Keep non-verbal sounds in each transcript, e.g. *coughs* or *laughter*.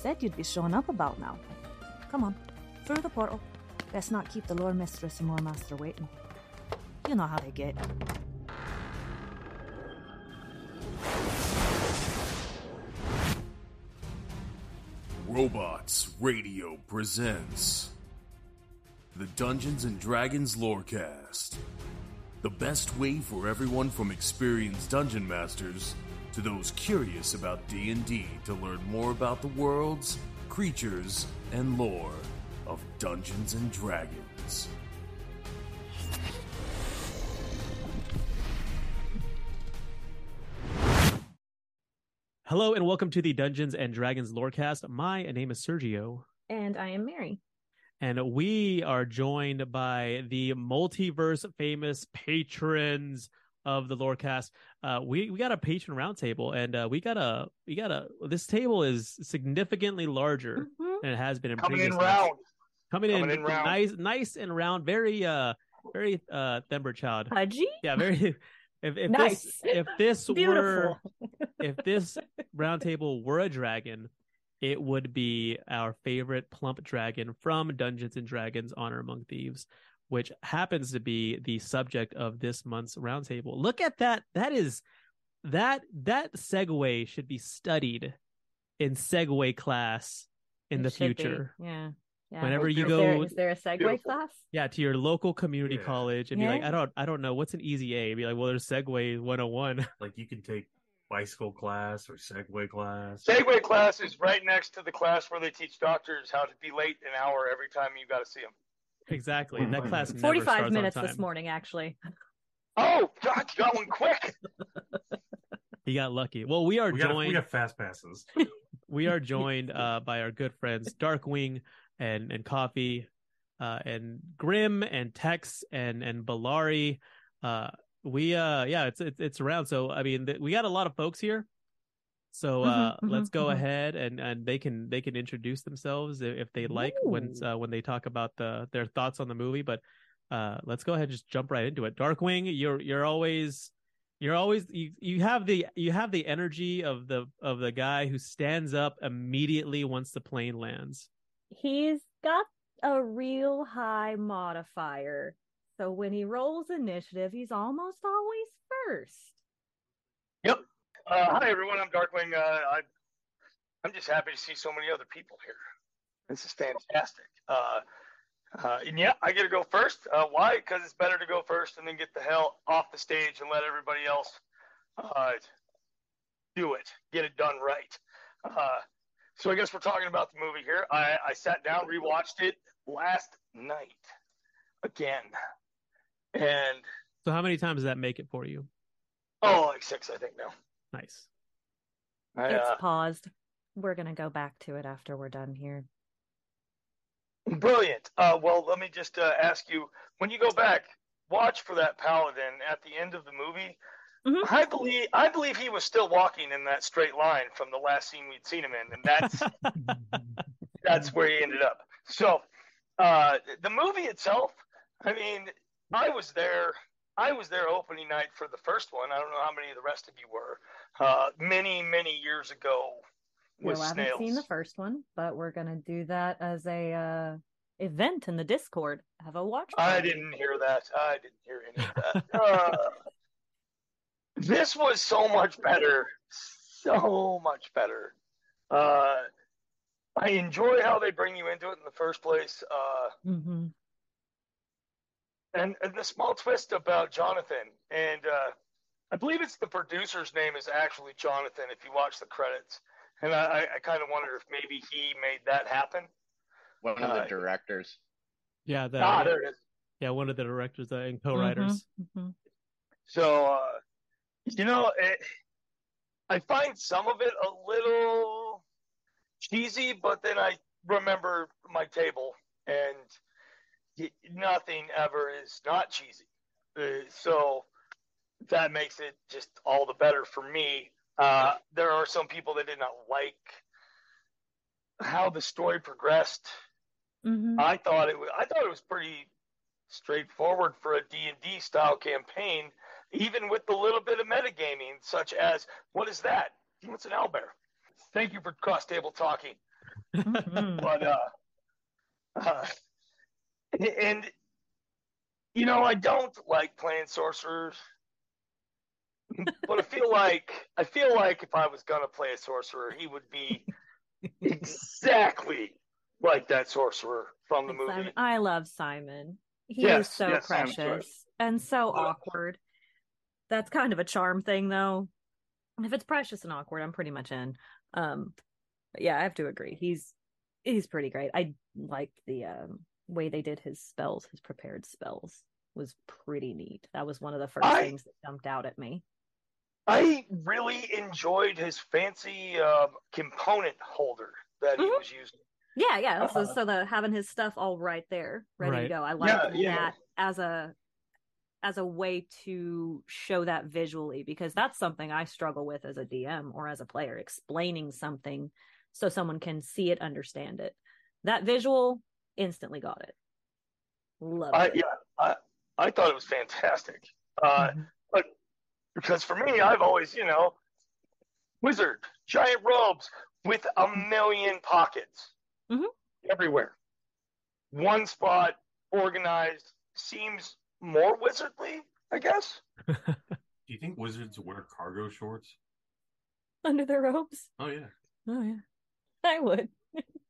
Said you'd be showing up about now. Come on, through the portal. Best not keep the lore mistress and lore master waiting. You know how they get. Robots Radio presents the Dungeons and Dragons Lorecast. The best way for everyone from experienced dungeon masters to those curious about D&D to learn more about the worlds, creatures, and lore of Dungeons and Dragons. Hello and welcome to the Dungeons and Dragons Lorecast. My name is Sergio, And I am Mary. and we are joined by the multiverse famous patrons of the Lorecast. Uh, we we got a patron roundtable, and uh, we got a we got a this table is significantly larger Mhm. than it has been in coming in round. Coming, Coming in, in round. nice nice and round, very uh very uh Thember child. Pudgy? Yeah, very. *laughs* If, if Nice. this if this *laughs* were if this round table were a dragon, it would be our favorite plump dragon from Dungeons and Dragons Honor Among Thieves, which happens to be the subject of this month's roundtable. Look at that. That is that that segue should be studied in segue class in It the should be. future. Yeah. yeah. Whenever you is go there, is there a segue Beautiful. class? yeah, to your local community Yeah. college and be like, I don't I don't know, what's an easy A? Be like, well, there's Segway 101. *laughs* Like you can take bicycle class or Segway class. Segway class is right next to the class where they teach doctors how to be late an hour every time you got to see them. Exactly. And that class never 45 starts on minutes this morning, actually. Oh, God, you got one quick. *laughs* He got lucky. Well, we are we got joined we got fast passes. *laughs* we are joined *laughs* uh, by our good friends Darkwing and and Coffee, uh, and Grim and Tex and and Balari. Uh, we uh yeah, it's it's it's around. So I mean, th- we got a lot of folks here. So uh, Mhm, mhm, let's go mhm. ahead and and they can they can introduce themselves if, if they like when uh, when they talk about the their thoughts on the movie. But uh, let's go ahead and just jump right into it. Darkwing, you're you're always you're always you, you have the you have the energy of the of the guy who stands up immediately once the plane lands. he's got a real high modifier. So when he rolls initiative, he's almost always first. Yep. Uh, hi, everyone. I'm Darkwing. Uh, I, I'm just happy to see so many other people here. This is fantastic. Uh, uh, and yeah, I get to go first. Uh, why? Because it's better to go first and then get the hell off the stage and let everybody else uh, do it, get it done right. Uh, so I guess we're talking about the movie here. I, I sat down, rewatched it last night again, and So how many times does that make it for you? oh, like six, I think now. Nice. I, It's uh, paused. We're going to go back to it after we're done here. Brilliant. Uh, well, let me just uh, ask you when you go back, watch for that paladin at the end of the movie. Mhm. I believe I believe he was still walking in that straight line from the last scene we'd seen him in, and that's *laughs* that's where he ended up. So, uh, the movie itself, I mean, I was there. I was there opening night for the first one. I don't know how many of the rest of you were. Uh, many, many years ago with Well, I haven't snails. seen the first one, but we're going to do that as a uh, event in the Discord. Have a watch. I didn't hear that. I didn't hear any of that. *laughs* Uh, this was so much better. So much better. Uh, I enjoy how they bring you into it in the first place. Uh, Mhm. and, and the small twist about Jonathan and uh, I believe it's the producer's name is actually Jonathan. If you watch the credits, and I, I, I kind of wonder if maybe he made that happen. One of Uh, the directors. Yeah, the, ah, there it is. yeah, one of the directors uh, and co-writers. Mhm. So, uh, you know, it, I find some of it a little cheesy, but then I remember my table, and y- nothing ever is not cheesy. Uh, so that makes it just all the better for me. Uh, there are some people that did not like how the story progressed. Mhm. I thought it was I thought it was pretty straightforward for a D&D style campaign, even with the little bit of metagaming, such as what is that? What's an owlbear? Thank you for cross table talking. Mhm. *laughs* But uh, uh and you know, I don't like playing sorcerers. But I feel like I feel like if I was gonna play a sorcerer, he would be exactly like that sorcerer from the movie. Simon, I love Simon. He Yes, is so yes, precious and so awkward. That's kind of a charm thing, though. If it's precious and awkward, I'm pretty much in. Um, but yeah, I have to agree. He's he's pretty great. I like the um, way they did his spells. His prepared spells was pretty neat. That was one of the first I- things that jumped out at me. I really enjoyed his fancy um, component holder that he Mhm. was using. Yeah, yeah. So, Uh-huh. so the having his stuff all right there, ready to go. I like Yeah, yeah. that as a as a way to show that visually because that's something I struggle with as a DM or as a player, explaining something so someone can see it, understand it. That visual instantly got it. Love I, it. yeah, I, I thought it was fantastic. Uh, Mhm. but because for me, I've always, you know, wizard, giant robes with a million pockets Mhm. everywhere. One spot, organized, seems more wizardly, I guess. *laughs* Do you think wizards wear cargo shorts? Under their robes. Oh yeah. Oh yeah. *laughs* I would.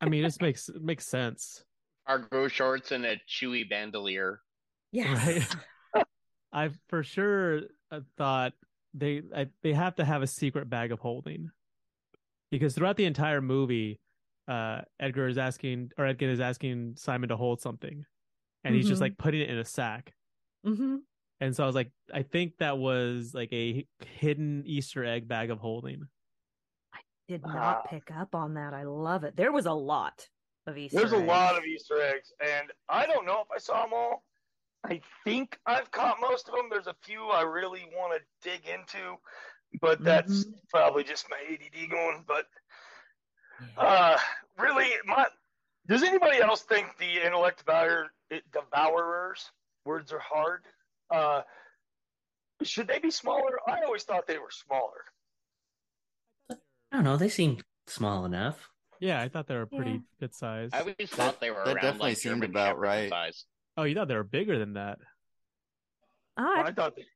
I mean, this makes it makes sense, Cargo shorts and a chewy bandolier. Yes. right? *laughs* I for sure uh, thought they I, they have to have a secret bag of holding because throughout the entire movie, uh, Edgin is asking or Edgin is asking Simon to hold something, and he's just Mhm. like putting it in a sack. hmm And so I was like, I think that was like a hidden Easter egg bag of holding. I did not pick up on that. I love it. There was a lot of Easter. There's a lot of Easter eggs, and I don't know if I saw them all. I think I've caught most of them. There's a few I really want to dig into, but that's probably just my ADD going. But uh, really, my does anybody else think the intellect devour, devourers words are hard? Uh, should they be smaller? I always thought they were smaller. I don't know. They seem small enough. Yeah, I thought they were pretty Yeah. good size. I always thought they were that around definitely like seemed German about Shepherd right. size. Oh, you thought they were bigger than that? Ah, I thought they.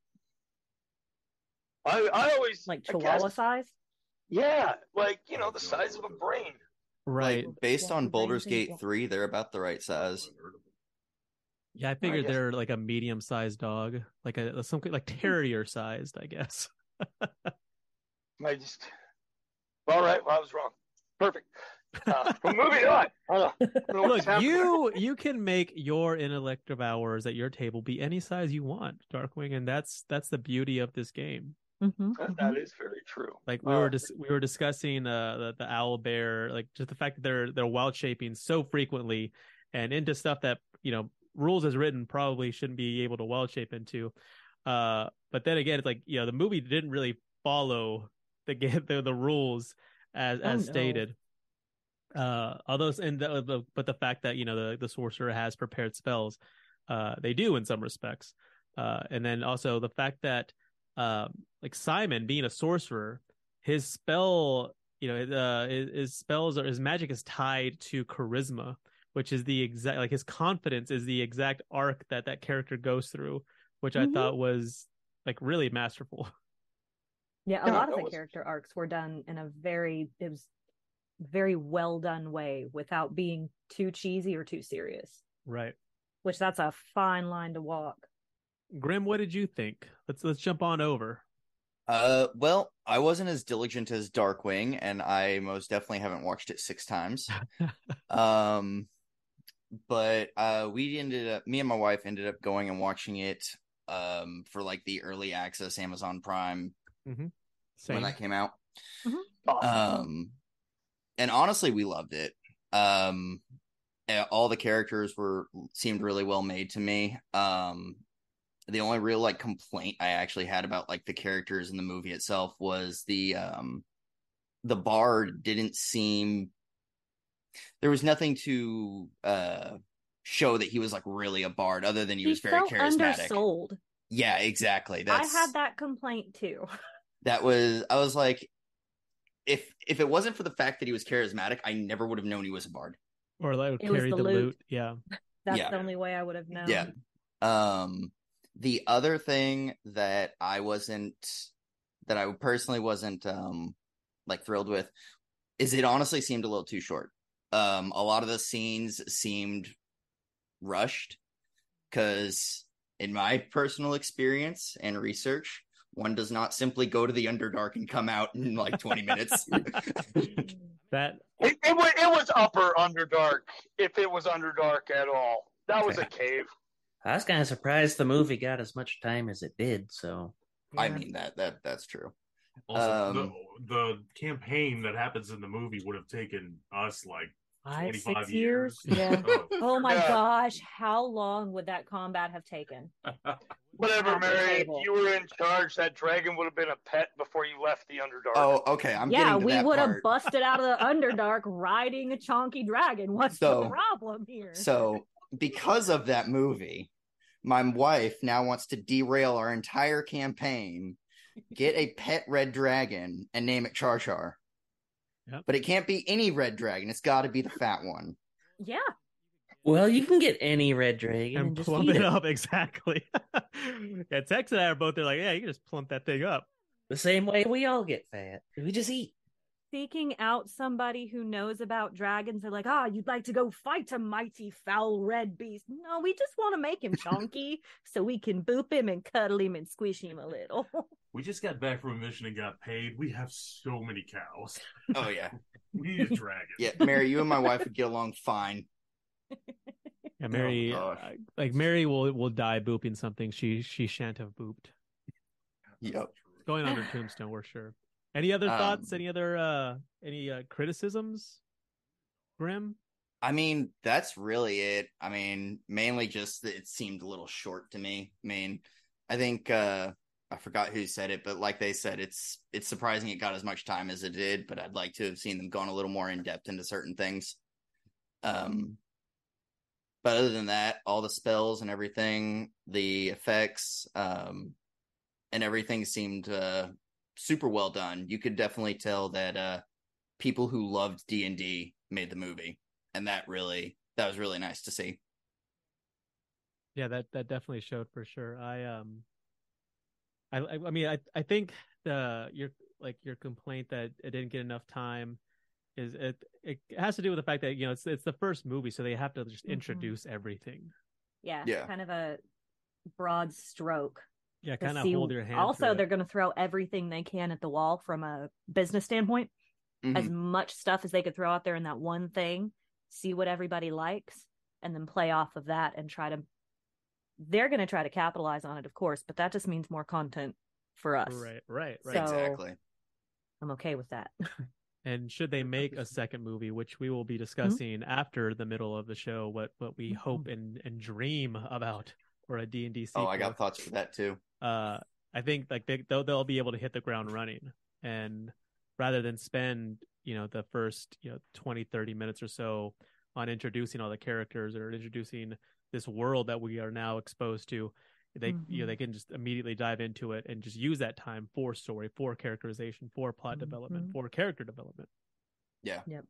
I I always like I Chihuahua guess- size. Yeah, like you know the size of a brain. Right. Like based Yeah, on the Baldur's brain thing, Gate yeah. 3, they're about the right size. Yeah, I figured guess- they're like a medium-sized dog, like a some like *laughs* terrier-sized, I guess. *laughs* I just. All right, well I was wrong. Perfect. Uh, moving on. I don't know what's Look, you you can make your intellect hours at your table be any size you want, Darkwing, and that's that's the beauty of this game. Mm-hmm. That- that is very true. Like we Uh, were dis- we were discussing uh the, the owl bear, like just the fact that they're they're wild shaping so frequently and into stuff that you know rules as written probably shouldn't be able to wild shape into. Uh, but then again, it's like you know the movie didn't really follow the ga- *laughs* the, the rules as Oh, as no. stated. Uh, although and the, the but the fact that you know the the sorcerer has prepared spells, uh, they do in some respects. Uh, and then also the fact that um, like Simon being a sorcerer, his spell, you know, uh, his, his spells or his magic is tied to charisma, which is the exact like his confidence is the exact arc that that character goes through, which I Mhm. thought was like really masterful. Yeah, a Yeah, lot of the was- character arcs were done in a very it was very well done way without being too cheesy or too serious. Right. Which that's a fine line to walk. Grim, what did you think? Let's let's jump on over. Uh, well, I wasn't as diligent as Darkwing, and I most definitely haven't watched it six times. *laughs* um, but uh, we ended up, me and my wife ended up going and watching it um for like the early access Amazon Prime Mm-hmm. when that came out. Awesome. Um, and honestly, we loved it. Um, eh, all the characters were seemed really well made to me. Um, the only real like complaint I actually had about like the characters in the movie itself was the um the bard didn't seem there was nothing to uh show that he was like really a bard other than he, He was very charismatic. undersold. Yeah, exactly. That's I had that complaint too. *laughs* that was I was like if if it wasn't for the fact that he was charismatic, I never would have known he was a bard. or like It was carry the the, loot. loot. Yeah. That's Yeah. the only way I would have known. Yeah. Um the other thing that I wasn't that I personally wasn't um like thrilled with is it honestly seemed a little too short. Um a lot of the scenes seemed rushed cuz in my personal experience and research one does not simply go to the underdark and come out in like 20 minutes. *laughs* That It, it, was, it was upper underdark, if it was underdark at all. That was a cave. I was kind of surprised the movie got as much time as it did. So I mean that that that's true. Also, Um, the, the campaign that happens in the movie would have taken us like Five, six years. Yeah. *laughs* Oh. Oh my Yeah. gosh, how long would that combat have taken? *laughs* Whatever, Mary. If you were in charge, that dragon would have been a pet before you left the underdark. Oh, okay. I'm yeah, we that would have busted out of the *laughs* Underdark riding a chonky dragon. What's So- the problem here? So, because of that movie, my wife now wants to derail our entire campaign, get a pet red dragon, and name it Char Char. Yep. But it can't be any red dragon. It's got to be the fat one. yeah, well, you can get any red dragon and, and just plump eat it it. up *laughs* exactly. yeah, Tex and I are both there like, yeah, you can just plump that thing up. the same way we all get fat. We just eat. Seeking out somebody who knows about dragons. They're like, ah, you'd like to go fight a mighty foul red beast. No, we just want to make him *laughs* chunky so we can boop him and cuddle him and squish him a little. *laughs* We just got back from a mission and got paid. We have so many cows. Oh yeah, *laughs* We need a dragon. yeah. Mary, you and my wife would get along fine. Yeah, Mary, gosh. uh, like Mary will will die booping something she she shan't have booped. Yep. Going on her tombstone, we're sure. Any other thoughts? Um, Any other uh any uh criticisms? Grim? I mean, that's really it. I mean, mainly just that it seemed a little short to me. I mean, I think uh I forgot who said it, but like they said, it's it's surprising it got as much time as it did, but I'd like to have seen them gone a little more in depth into certain things. Um but other than that, all the spells and everything, the effects, um and everything seemed uh super well done. You could definitely tell that uh people who loved D&D made the movie and that really that was really nice to see. Yeah, that that definitely showed for sure. I um I I, I mean I I think the your like your complaint that it didn't get enough time is it it has to do with the fact that you know it's it's the first movie so they have to just Mhm. introduce everything. yeah, Yeah. kind of a broad stroke. Yeah, kind of see- hold your hand. Also, they're going to throw everything they can at the wall from a business standpoint. Mhm. As much stuff as they could throw out there in that one thing, see what everybody likes, and then play off of that and try to. They're going to try to capitalize on it, of course, but that just means more content for us. right, right, right. So- exactly. I'm okay with that. *laughs* And should they make a second movie, which we will be discussing after the middle of the show, what what we hope and and dream about for a D and D sequel. Oh, I got thoughts for that too. Uh, I think like they they'll, they'll be able to hit the ground running, and rather than spend you know the first you know 20, 30 minutes or so on introducing all the characters or introducing this world that we are now exposed to, they you know they can just immediately dive into it and just use that time for story, for characterization, for plot development, Mhm. for character development. Yeah. Yep.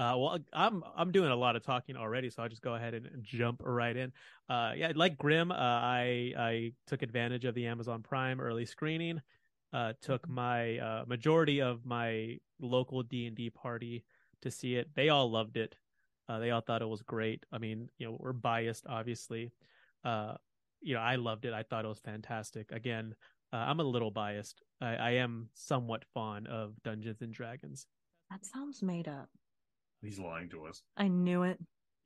Uh, well, I'm I'm doing a lot of talking already, so I'll just go ahead and, jump right in. Uh, yeah, like Grim, uh, I I took advantage of the Amazon Prime early screening. Uh, took my uh, majority of my local D and D party to see it. They all loved it. Uh, they all thought it was great. I mean, you know, we're biased, obviously. Uh, you know, I loved it. I thought it was fantastic. Again, uh, I'm a little biased. I, I am somewhat fond of Dungeons and Dragons. That sounds made up. He's lying to us. I knew it.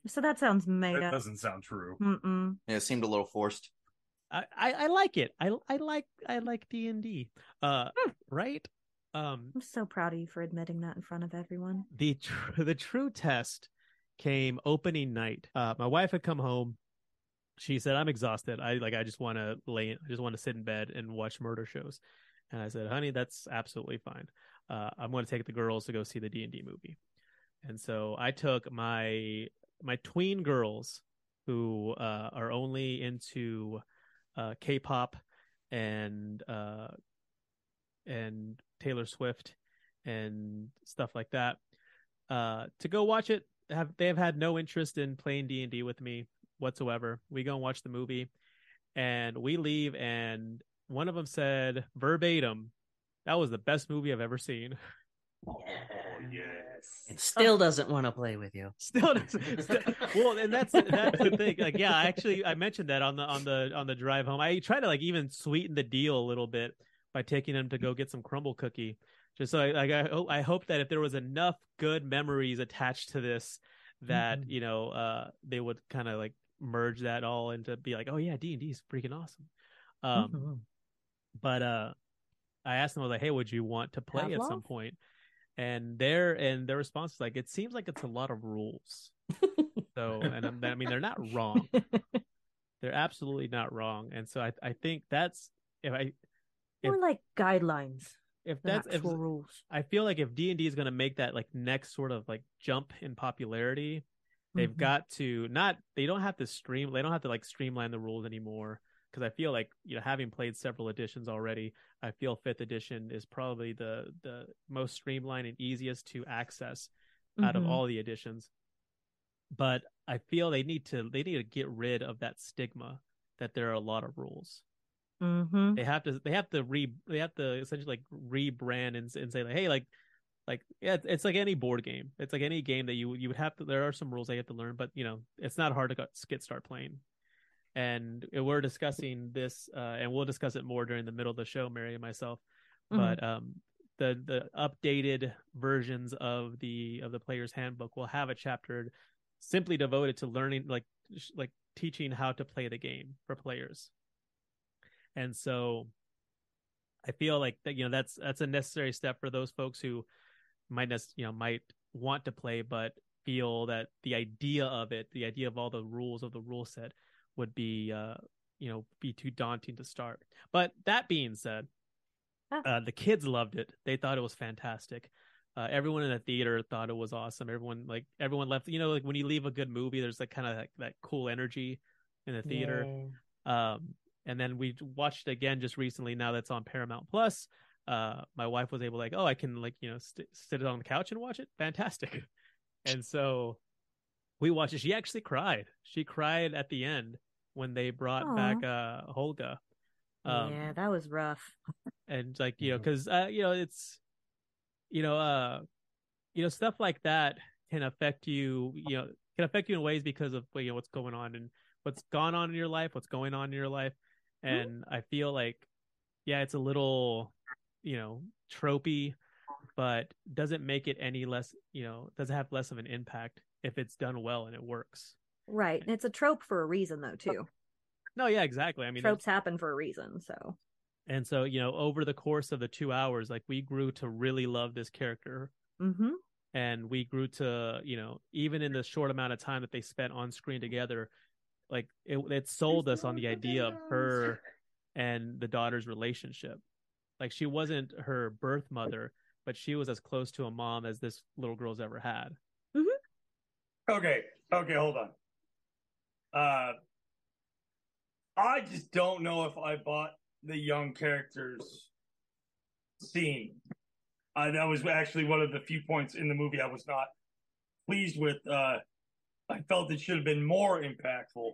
So that sounds made That up. doesn't sound true. Mm-mm. Yeah, it seemed a little forced. I, I, I like it. I I like I like D and D. Uh, right. Um, I'm so proud of you for admitting that in front of everyone. the tr- *laughs* the true test came opening night. Uh, my wife had come home. She said, "I'm exhausted. I like. I just want to lay. I just want to sit in bed and watch murder shows." And I said, "Honey, that's absolutely fine. Uh, I'm going to take the girls to go see the D and D movie." And so I took my my tween girls, who uh, are only into uh, K-pop and uh, and Taylor Swift and stuff like that uh to go watch it. Have they have had no interest in playing d&d with me whatsoever. We go and watch the movie and we leave and one of them said verbatim that was the best movie i've ever seen *laughs* yes. And still doesn't want to play with you. still, doesn't- well and that's that's the thing like yeah I actually i mentioned that on the on the on the drive home i try to like even sweeten the deal a little bit by taking them to go get some Crumbl cookie just so I, like I hope I hope that if there was enough good memories attached to this that Mhm. you know uh they would kind of like merge that all into be like oh yeah D and D is freaking awesome um Mhm. but uh I asked them I was like hey would you want to play at some point and their and their response is like it seems like it's a lot of rules so and I'm- I mean they're not wrong *laughs* they're absolutely not wrong and so I I think that's if I More like guidelines if that's if rules. I feel like if D and D is going to make that like next sort of like jump in popularity, they've Mhm. got to not they don't have to stream they don't have to like streamline the rules anymore because I feel like you know having played several editions already, I feel fifth edition is probably the the most streamlined and easiest to access out of Mhm. all the editions. But I feel they need to they need to get rid of that stigma that there are a lot of rules Mm-hmm. they have to they have to re they have to essentially like rebrand and, and say like hey like like yeah it's, like any board game it's like any game that you you would have to there are some rules that you have to learn but you know it's not hard to get start playing and we're discussing this uh and we'll discuss it more during the middle of the show mary and myself Mhm. but um the the updated versions of the of the player's handbook will have a chapter simply devoted to learning like like teaching how to play the game for players and so i feel like that you know that's that's a necessary step for those folks who might you know might want to play but feel that the idea of it the idea of all the rules of the rule set would be uh you know be too daunting to start. But that being said Ah. uh, the kids loved it. They thought it was fantastic. Uh, everyone in the theater thought it was awesome. Everyone like everyone left you know like when you leave a good movie there's like kind of like that cool energy in the theater. Um and then we watched it again just recently now that's on paramount plus. Uh my wife was able like oh i can like you know st- sit on the couch and watch it? Fantastic. *laughs* And so we watched it. She actually cried. She cried at the end when they brought Aw. back uh holga. Um yeah, that was rough. and like you know because uh you know it's you know uh you know stuff like that can affect you you know can affect you in ways because of you know what's going on and what's gone on in your life what's going on in your life. And i feel like yeah it's a little you know tropey but doesn't make it any less you know doesn't have less of an impact if it's done well and it works Right. And it's a trope for a reason though, too. no yeah exactly i mean Tropes happen for a reason, so and so you know over the course of the two hours like we grew to really love this character mm-hmm. and we grew to you know even in the short amount of time that they spent on screen together like it, it sold us on the idea of her and the daughter's relationship like she wasn't her birth mother but she was as close to a mom as this little girl's ever had Okay, okay, hold on. Uh, I just don't know if I bought the young characters scene. Uh, that was actually one of the few points in the movie I was not pleased with. Uh, I felt it should have been more impactful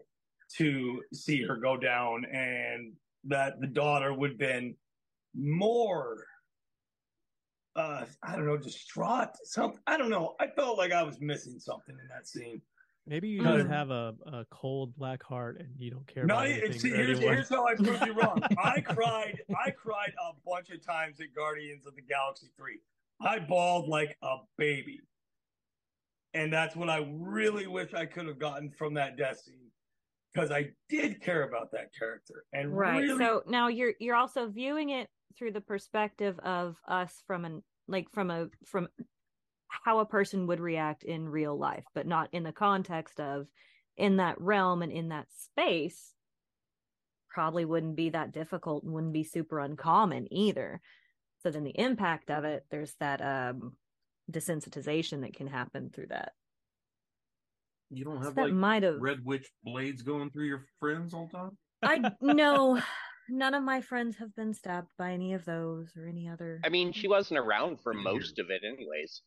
to see her go down, and that the daughter would have been more. Uh, I don't know, distraught. Something I don't know. I felt like I was missing something in that scene. Maybe you just have a, a cold black heart and you don't care No, about it's, anything. here's, here's how I proved you wrong. *laughs* I cried. I cried a bunch of times at Guardians of the Galaxy three. I bawled like a baby, and that's what I really wish I could have gotten from that death scene because I did care about that character and right really. so now you're you're also viewing it through the perspective of us from an like from a from how a person would react in real life but not in the context of in that realm and in that space probably wouldn't be that difficult and wouldn't be super uncommon either. So then the impact of it there's that um desensitization that can happen through that. You don't have that like might have red witch blades going through your friends all the time. I no, none of my friends have been stabbed by any of those or any other. I mean, she wasn't around for most of it, anyways.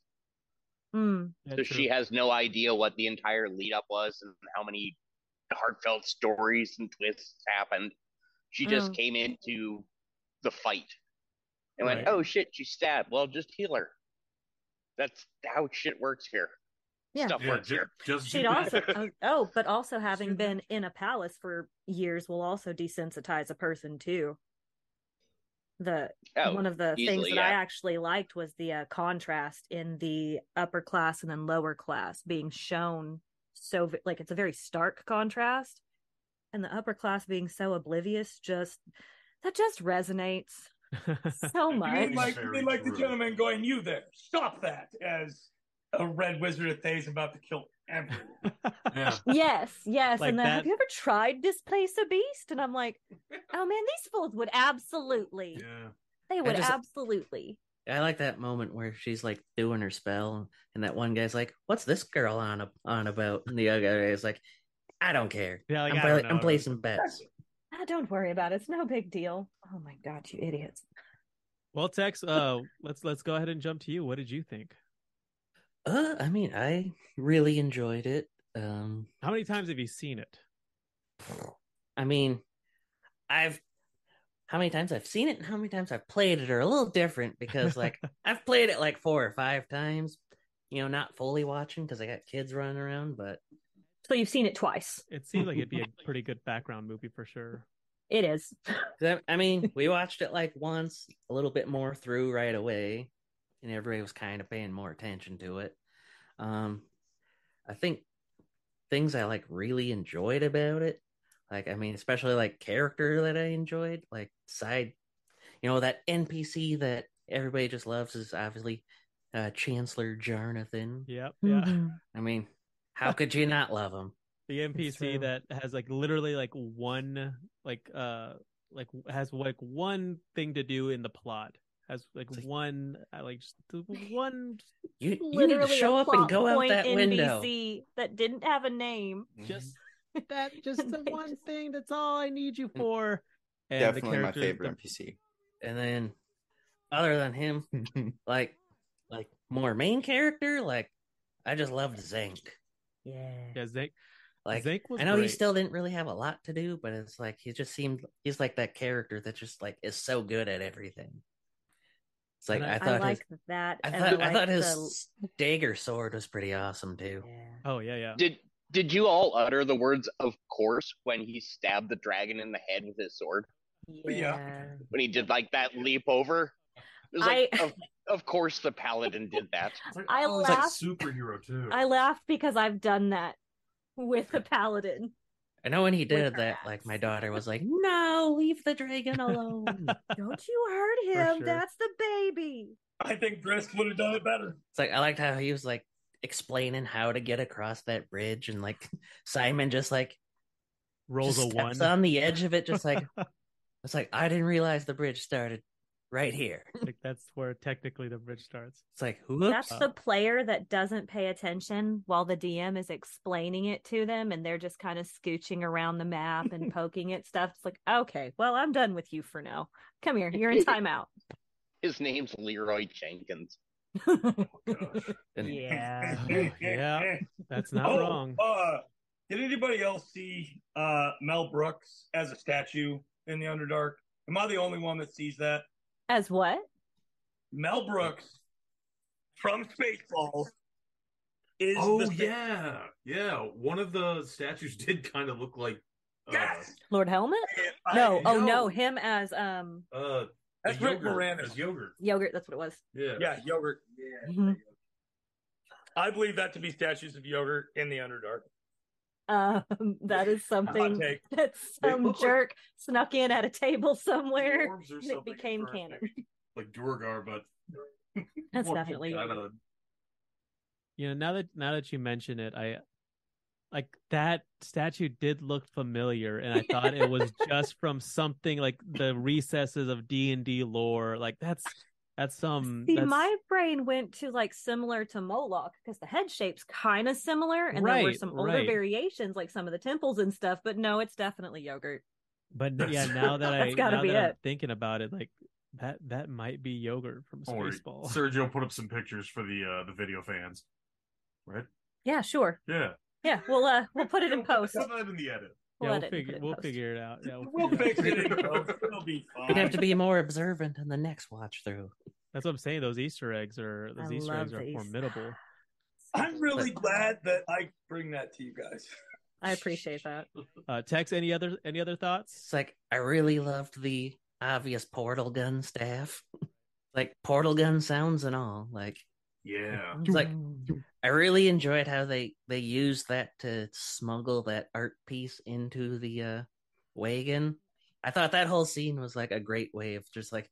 Mm. so she has no idea what the entire lead up was and how many heartfelt stories and twists happened. She just Mm. came into the fight and went, "Oh shit, she's stabbed. Well, just heal her." That's how shit works here. Yeah. Stuff Yeah, works ju- here. just She'd also oh, *laughs* oh, but also having been in a palace for years will also desensitize a person too. The Oh, one of the things easily, that I actually liked was the uh, contrast in the upper class and then lower class being shown so like it's a very stark contrast, and the upper class being so oblivious just that just resonates *laughs* so You much. mean like, you mean like the gentleman going, "You there? Stop that!" As a red wizard of Thay's about to kill everyone. *laughs* Yeah. Yes, yes. Like and then, have you ever tried displacer beast? And I'm like, oh man, these fools would absolutely, Yeah. they would just- absolutely. I like that moment where she's like doing her spell, and that one guy's like, "What's this girl on a- on about?" And the other guy's like, "I don't care. Yeah, like, I'm, I don't know. I'm placing bets." Ah, don't worry about it. It's no big deal. Oh my god, you idiots. well, Tex, uh, let's let's go ahead and jump to you. What did you think? Uh, I mean, I really enjoyed it. Um, How many times have you seen it? I mean, I've how many times I've seen it and how many times I've played it are a little different because like *laughs* I've played it like four or five times. You know, not fully watching because I got kids running around, but So you've seen it twice. It seems like it'd be a *laughs* pretty good background movie for sure. It is. *laughs* I I mean, we watched it like once, a little bit more through right away, and everybody was kind of paying more attention to it. Um, I think things I like really enjoyed about it, like I mean, especially like character that I enjoyed, like side, you know, that NPC that everybody just loves is obviously uh, Chancellor Jarnathan. Yep. Yeah. Mhm. I mean, how *laughs* could you not love him? The NPC that has like literally like one like uh like has like one thing to do in the plot. Has like It's like- one uh, like just the *laughs* one You, you need to Literally show up and plot go out point that window. NPC that didn't have a name. just *laughs* that just the one just- thing that's all I need you for. And Definitely my favorite the- NPC. And then, other than him, *laughs* like like more main character like i just loved Xenk Yeah. Yeah, Xenk. like Xenk was i know he still didn't really have a lot to do but it's like he just seemed he's like that character that just like is so good at everything it's like And i, I- I, thought like his that. I thought, I like thought the- his dagger sword was pretty awesome too. Yeah. Oh yeah, yeah. Did did you all utter the words "of course" when he stabbed the dragon in the head with his sword? Yeah. When he did like that leap over? It was like, I- of, of course the paladin did that. *laughs* It's like, I oh, it's like laughed- superhero too. I laughed because I've done that with the paladin. I know when he did that, her like my daughter was like, "No, leave the dragon alone." *laughs* Don't you hurt him. sure. That's the baby. I think Brisk would have done it better. It's like I liked how he was like explaining how to get across that bridge, and like Simon just like Rolls just a one. on the edge of it, just like *laughs* it's like I didn't realize the bridge started right here. like that's where technically the bridge starts. It's like whoops. That's the player that doesn't pay attention while the DM is explaining it to them and they're just kind of scooching around the map and *laughs* poking at stuff. It's like, okay, well, I'm done with you for now. Come here. You're in *laughs* timeout. His name's Leroy Jenkins. *laughs* And- yeah. Yeah, That's not oh, wrong. Uh, did anybody else see uh, Mel Brooks as a statue in the Underdark? Am I the only one that sees that? As what? Mel Brooks from Spaceballs is oh the sta- yeah, yeah. One of the statues did kind of look like. Uh, Lord Helmet? I No, oh know. no, him as um uh, That's the Rick Moranis. as yogurt. yogurt. That's what it was. Yeah. Yeah, yogurt. Mhm. I believe that to be statues of yogurt in the Underdark. Um, that is something *laughs* that some look like- jerk snuck in at a table somewhere. And It became canon. maybe. Like Durgar, but *laughs* That's definitely kinda- You know, now that now that you mention it, I like that statue did look familiar, and I thought it was *laughs* just from something like the recesses of D and D lore. Like that's that's some. See, that's, my brain went to like similar to Moloch because the head shape's kind of similar, and there were some older right. variations, like some of the temples and stuff. But no, it's definitely yogurt. But yeah, now that *laughs* I That's gotta now be that I'm it. thinking about it, like that that might be yogurt from Don't. Spaceball. *laughs* Sergio put up some pictures for the uh, the video fans. Right? Yeah, sure. Yeah. Yeah, we'll uh we'll put it in post. Put that in the edit. We'll yeah, we'll edit figure it in we'll figure it out. Yeah, We'll *laughs* figure fix it in out. post. It'll be fine. You'd have to be more observant in the next watch through. That's what I'm saying. Those Easter eggs are those I Easter love eggs are these. formidable. *sighs* I'm really glad that I bring that to you guys. I appreciate that. Uh, Tex, any other any other thoughts? It's like I really loved the obvious portal gun staff. *laughs* like portal gun sounds and all. Like Yeah. it's like I really enjoyed how they they used that to smuggle that art piece into the uh wagon. I thought that whole scene was like a great way of just like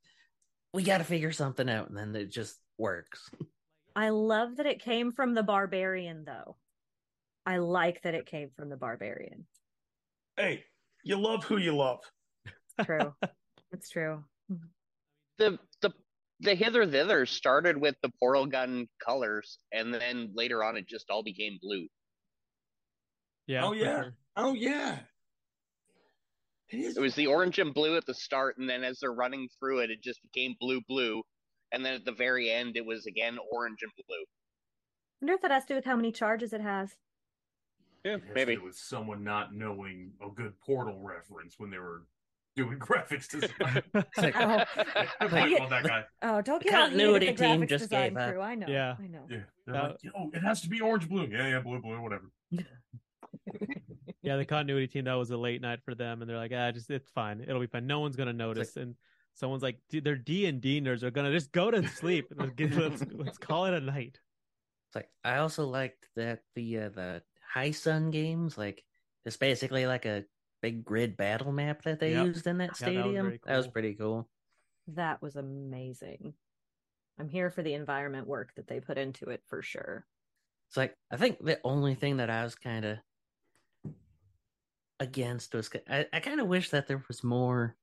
we got to figure something out and then it just works. *laughs* I love that it came from the barbarian, though. I like that it came from the barbarian. Hey, you love who you love. True. *laughs* it's true. The the the hither thither started with the portal gun colors, and then later on it just all became blue. Yeah. oh yeah. sure. Oh yeah. It is. It was the orange and blue at the start, and then as they're running through it, it just became blue blue, and then at the very end it was again orange and blue. wonder if that has to do with how many charges it has. Yeah, It has maybe. do with someone not knowing a good portal reference when they were doing *laughs* graphics design. *laughs* It's like, *laughs* Oh, I might want that guy. oh don't get all heated at continuity the team just design gave up. crew. I know. Yeah. I know. Yeah. They're Uh, like, oh, it has to be orange blue. Yeah, yeah, blue, blue, whatever. yeah, the continuity team that was a late night for them, and they're like, ah, just it's fine, it'll be fine. No one's gonna notice. and someone's like, dude, they're D and D nerds. They're gonna just go to sleep. Let's, get, let's, let's call it a night. It's like I also liked that the uh, the High Sun games, like it's basically like a big grid battle map that they Yep. used in that Yeah, that was stadium. very That was pretty cool. That was amazing. I'm here for the environment work that they put into it for sure. It's like I think the only thing that I was kind of against was I, I kind of wish that there was more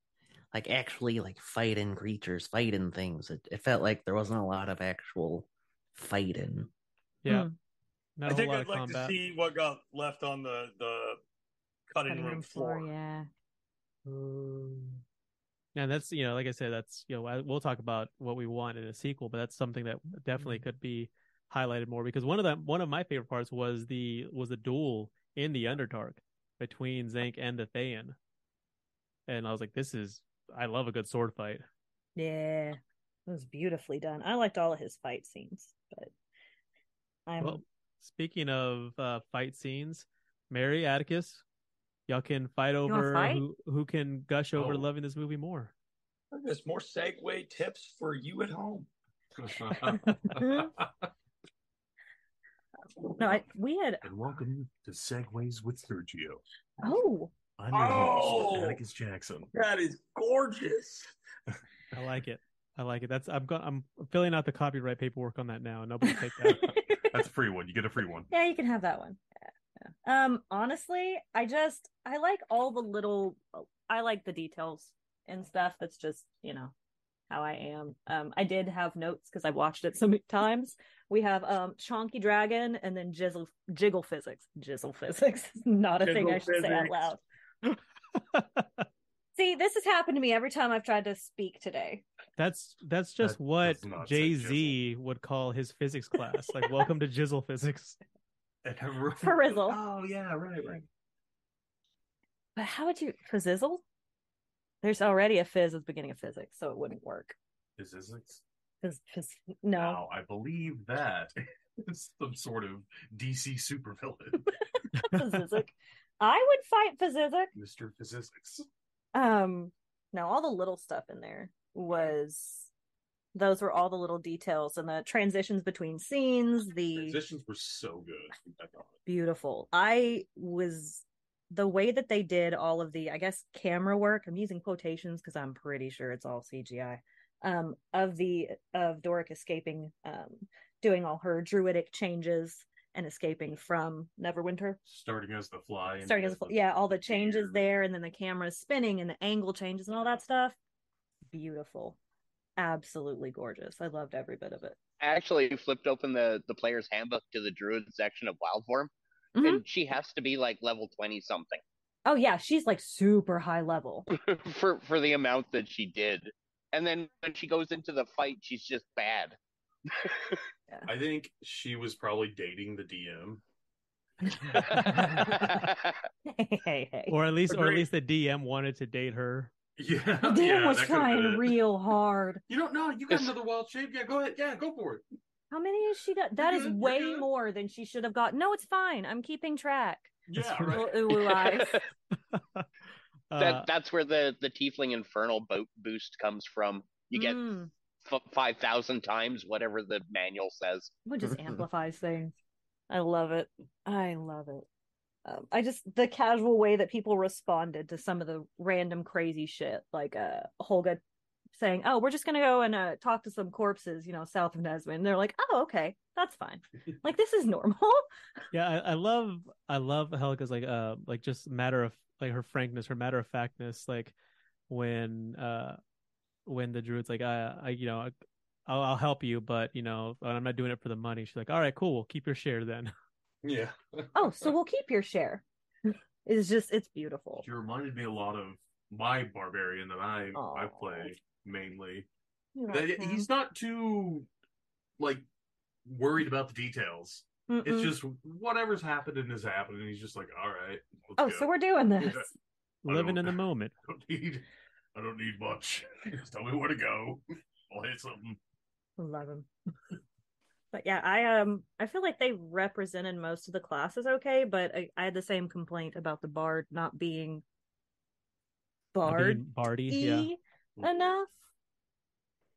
like actually like fighting creatures, fighting things. It, it felt like there wasn't a lot of actual fighting. Yeah, hmm. not I a think I'd like combat. to see what got left on the the cutting, Cutting room, floor. yeah. Yeah, and that's you know, like I said, that's you know, we'll talk about what we want in a sequel, but that's something that definitely could be highlighted more because one of them, one of my favorite parts was the was the duel in the Underdark between Xenk and the Thayan, and I was like, this is, I love a good sword fight. Yeah. It was beautifully done. I liked all of his fight scenes, but I'm Well, speaking of uh, fight scenes, Mary Atticus, y'all can fight over fight? who who can gush over Oh. loving this movie more. There's more segue tips for you at home. *laughs* no, I we had and welcome to Segways with Sergio. oh I'm your Oh. host, Atticus Jackson. That is gorgeous. *laughs* I like it. I like it. That's I'm go- I'm filling out the copyright paperwork on that now. Nobody take that. *laughs* That's a free one. You get a free one. Yeah, you can have that one. Yeah, yeah. Um, honestly, I just I like all the little I like the details and stuff. That's just, you know, how I am. Um, I did have notes because I watched it so many times. We have um Chonky Dragon and then Jizzle Jiggle Physics. Jizzle Physics. Not a thing I should say out loud. *laughs* See, this has happened to me every time I've tried to speak today. That's that's just That what does not say Jay Z would call his physics class. Like, welcome to Jizzle Physics. *laughs* Frizzle. Oh yeah, right, right. But how would you fizzizzle? There's already a fizz at the beginning of physics, so it wouldn't work. Is fizz, no. Wow, I believe that. *laughs* It's some sort of DC supervillain, *laughs* Pazizic. I would fight Pazizic. Mister Physics. Um, Now all the little stuff in there was those were all the little details and the transitions between scenes, the Transitions were so good. I beautiful. I was the way that they did all of the, I guess, camera work. I'm using quotations because I'm pretty sure it's all CGI. Um, of the of Doric escaping, um, doing all her druidic changes and escaping from Neverwinter. Starting as the fly. Starting as the- yeah, all the changes there, and then the camera spinning and the angle changes and all that stuff. Beautiful, absolutely gorgeous. I loved every bit of it. I actually flipped open the the player's handbook to the druid section of wild form, Mhm. and she has to be like level twenty something Oh yeah, she's like super high level. *laughs* for for the amount that she did. And then when she goes into the fight, she's just bad. I think she was probably dating the DM. *laughs* *laughs* hey, hey, hey. or at least, or at least the DM wanted to date her. Yeah, Dan yeah, was trying real hard. You don't know. You got another wild shape. Yeah, go ahead. Yeah, go for it. How many has she got? That is good, you're way good. more than she should have got. No, it's fine. I'm keeping track. Yeah, right. ooh, ooh eyes. *laughs* Uh, that that's where the the tiefling infernal boat boost comes from. You get Mm, f- five thousand times whatever the manual says. it just *laughs* amplifies things. I love it. I love it. Um, I just the casual way that people responded to some of the random crazy shit, like uh Holga saying, "Oh, we're just gonna go and uh, talk to some corpses, you know, south of Neswin." And they're like, "Oh, okay, that's fine. *laughs* like this is normal." *laughs* yeah, I, I love, I love Helga's like, uh, like just matter of like her frankness, her matter of factness. Like when, uh, when the druid's like, I, I, you know, I'll, I'll help you, but you know, I'm not doing it for the money. She's like, all right, cool, we'll keep your share then. *laughs* Yeah. oh, so we'll keep your share. It's just it's beautiful. She reminded me a lot of my barbarian that I I play mainly. You That like he's not too like worried about the details. It's Mm-mm. just whatever's happening is happening. He's just like, all right. let's Oh, go." so we're doing this. Yeah. Living in the *laughs* moment. I don't need. I don't need much. *laughs* Just tell me where to go. I'll hit something. Love him. But yeah, I um I feel like they represented most of the classes okay, but I, I had the same complaint about the bard not being Not bard Bardy, yeah, enough.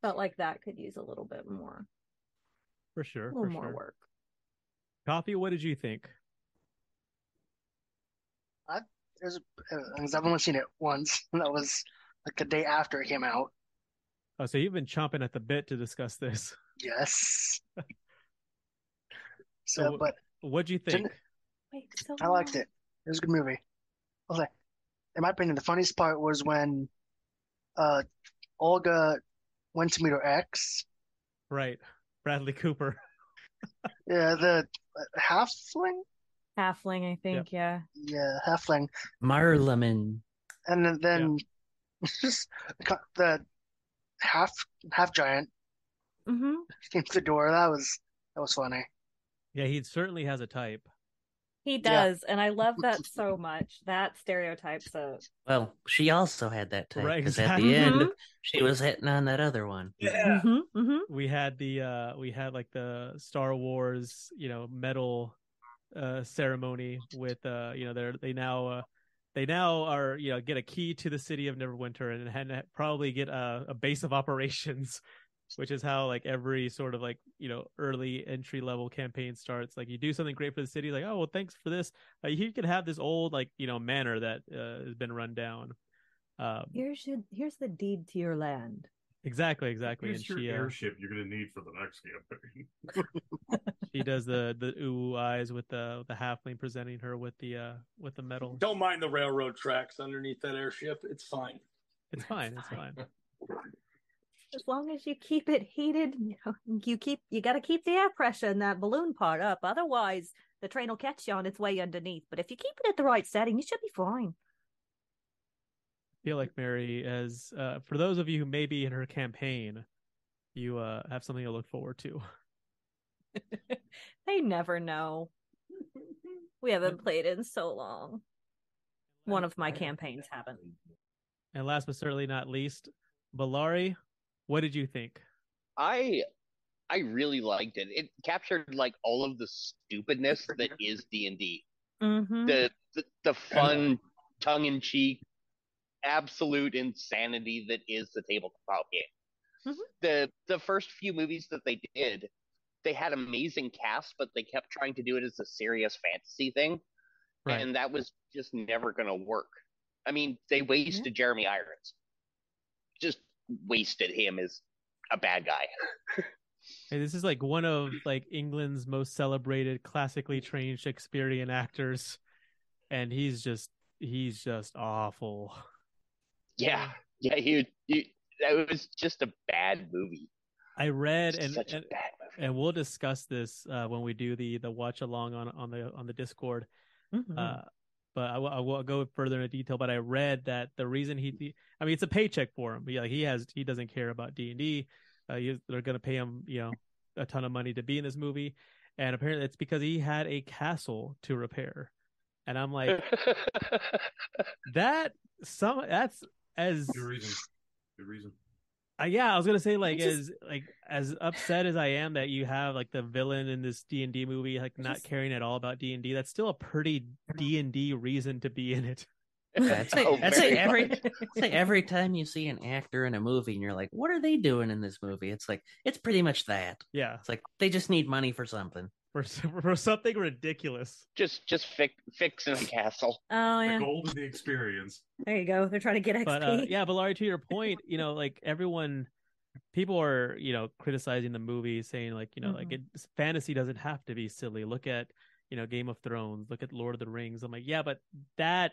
Felt like that could use a little bit more, for sure, a little for more sure. work. Coffee, what did you think? There's because I've only seen it once, *laughs* that was like the day after it came out. Oh, so you've been chomping at the bit to discuss this. Yes. *laughs* So, So, but what'd you think? Wait, so I liked it. It was a good movie. I was like, in my opinion, the funniest part was when uh Olga went to meet her ex. Right, Bradley Cooper. *laughs* Yeah, the uh, halfling. halfling, I think, yeah. Yeah, halfling. Marlamin. And then, then *laughs* just the the half half giant Mm-hmm. *laughs* came to the door. That was that was funny. Yeah, he certainly has a type. He Yeah. does, and I love that so much. That stereotypes of Well, she also had that type Right, because exactly. at the end Mhm. she was hitting on that other one. Yeah. hmm hmm We had the uh we had like the Star Wars, you know, medal uh ceremony with uh you know they're they now uh they now are you know get a key to the city of Neverwinter and, and probably get a, a base of operations which is how like every sort of like you know early entry level campaign starts like you do something great for the city like oh well thanks for this uh, you can have this old like you know manor that uh, has been run down um here's your here's the deed to your land. exactly exactly Here's and your she uh, airship you're gonna need for the next campaign. *laughs* she does the the ooh eyes with the the halfling presenting her with the uh with the medal Don't mind the railroad tracks underneath that airship. It's fine. it's fine it's fine As long as you keep it heated, you know, you keep you got to keep the air pressure in that balloon part up. Otherwise, the train will catch you on its way underneath. But if you keep it at the right setting, you should be fine. feel like Mary as uh, for those of you who may be in her campaign, you uh, have something to look forward to. *laughs* *laughs* They never know. We haven't played in so long. One of my campaigns haven't. And last but certainly not least, Valari, what did you think? I I really liked it. It captured like all of the stupidness that *laughs* is D and D. Mm-hmm. The the, the fun, tongue in cheek, absolute insanity that is the tabletop game. Mhm. The the first few movies that they did, they had amazing casts, but they kept trying to do it as a serious fantasy thing, Right. and that was just never going to work. I mean, they wasted Jeremy Irons. Just wasted him as a bad guy. *laughs* Hey, this is like one of like England's most celebrated, classically trained Shakespearean actors, and he's just he's just awful. Yeah, yeah, he, he that was just a bad movie. I read and and, and we'll discuss this uh, when we do the the watch along on on the on the Discord. Mhm. Uh, but I will, I will go further into detail. But I read that the reason he, he- I mean, it's a paycheck for him. Yeah, he has he doesn't care about D and D. Uh, They're going to pay him, you know, a ton of money to be in this movie, and apparently it's because he had a castle to repair. And I'm like, *laughs* that some that's as Good reason. Good reason. Uh, yeah, I was gonna say like just- as like as upset as I am that you have like the villain in this D and D movie like not just- caring at all about D and D. That's still a pretty D and D reason to be in it. I'd say, Oh, I'd every much. I'd say every time you see an actor in a movie and you're like, what are they doing in this movie? It's like it's pretty much that. Yeah, It's like they just need money for something. *laughs* for for something ridiculous. just just fix, fixing a castle. Oh yeah, The yeah, gold of the experience. there you go. They're trying to get XP. But uh, yeah, but Larry, to your point, you know, like everyone, people are you know criticizing the movie, saying like you know like it fantasy doesn't have to be silly. Look at you know Game of Thrones. Look at Lord of the Rings. I'm like, yeah, but that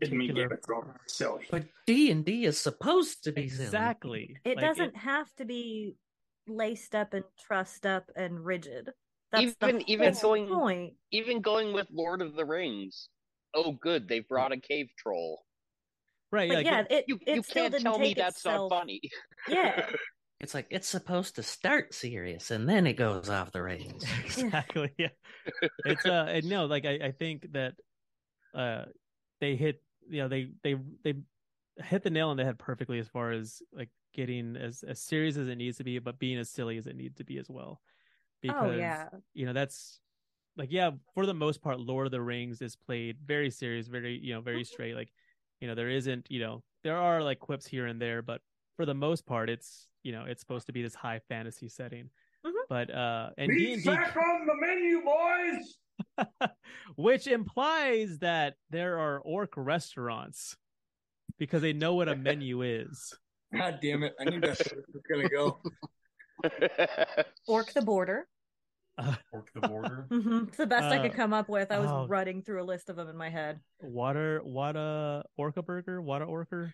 Kidding me, particular Game of Thrones. Silly. But D and D is supposed to be silly. exactly. It Like, doesn't have to be laced up and trussed up and rigid. That's Even- the even going- point. Even going with Lord of the Rings. Oh, good, they brought a cave troll. right. But like, yeah, it You it you still can't didn't tell me that's itself. not funny. Yeah, *laughs* It's like it's supposed to start serious and then it goes off the rails. *laughs* exactly. Yeah, it's uh, and no, like I, I think that uh, they hit, you know, they they they hit the nail on the head perfectly as far as like getting as as serious as it needs to be, but being as silly as it needs to be as well. Because Oh, yeah. you know that's like yeah, for the most part, Lord of the Rings is played very serious, very you know very Mm-hmm. straight. Like you know there isn't you know there are like quips here and there, but for the most part, it's you know it's supposed to be this high fantasy setting. Mhm. But uh, and D Meat and back on the menu, boys. *laughs* which implies that there are orc restaurants because they know what a menu is. *laughs* God damn it! I knew that's where it was gonna go. Orc the Border. *laughs* Orc the border. hmm It's the best I Uh, could come up with. I was oh. running through a list of them in my head. Water, Wada Orca Burger, Wada Orker.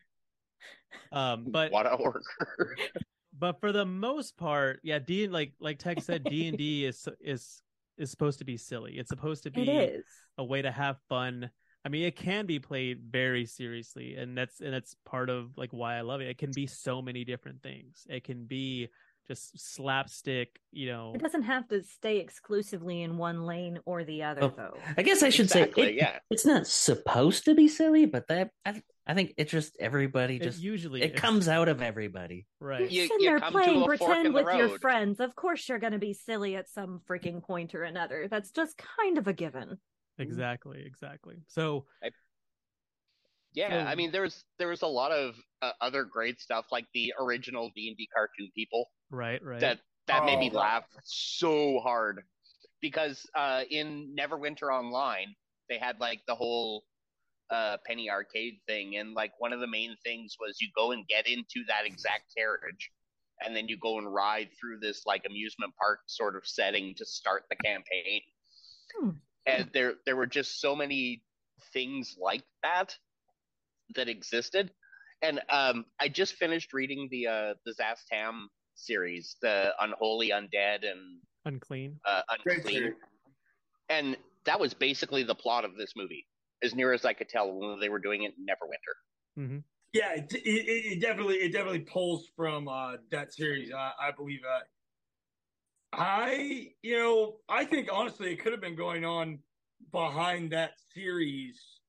Um, *laughs* but what a worker. *laughs* but for the most part, yeah, D like like Tech said, D and D is is is supposed to be silly. It's supposed to be a way to have fun. I mean, it can be played very seriously, and that's and that's part of like why I love it. It can be so many different things. It can be just slapstick, you know. It doesn't have to stay exclusively in one lane or the other, Oh, though. I guess I should Exactly, say it, yeah. it's not supposed to be silly, but that I, I think it just everybody It just usually it is. comes out of everybody. right. You- Sitting you there come playing pretend with your friends. Of course, you're going to be silly at some freaking point or another. That's just kind of a given. Exactly, exactly. So Yeah, So- I mean, there's there was a lot of uh, other great stuff like the original D and D cartoon people right, right. that that made me Oh. laugh so hard because uh, in Neverwinter Online they had like the whole uh, penny arcade thing, and like one of the main things was you go and get into that exact carriage, and then you go and ride through this like amusement park sort of setting to start the campaign. Hmm. And there there were just so many things like that that existed. And um, I just finished reading the uh, the Szass Tam series, the Unholy Undead and Unclean. uh, Unclean, and that was basically the plot of this movie, as near as I could tell when they were doing it in Neverwinter. hmm Yeah, it, it, it definitely it definitely pulls from uh, that series. I, I believe that. I you know I think honestly it could have been going on behind that series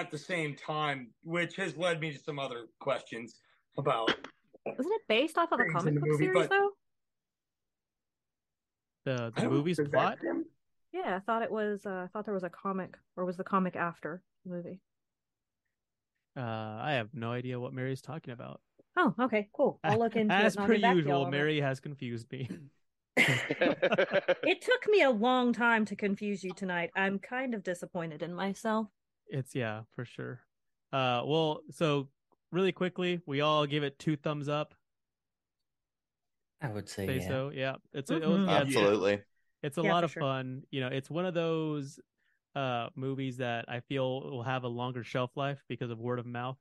at the same time, which has led me to some other questions about. Wasn't it based off of a comic book movie, series, but- though? The I the movie's plot. Yeah, I thought it was. Uh, I thought there was a comic, or was the comic after the movie? Uh, I have no idea what Mary's talking about. Oh, okay, cool. *laughs* I'll look into As it. and I'll per get back to y'all usual. Mary has confused me. *laughs* *laughs* It took me a long time to confuse you tonight. I'm kind of disappointed in myself. It's yeah, for sure. Uh, well, so really quickly, we all give it two thumbs up. I would say, Say yeah. so. Yeah, it's a, it was, yeah, Absolutely. It's a Yeah, lot of sure. fun. You know, it's one of those uh movies that I feel will have a longer shelf life because of word of mouth.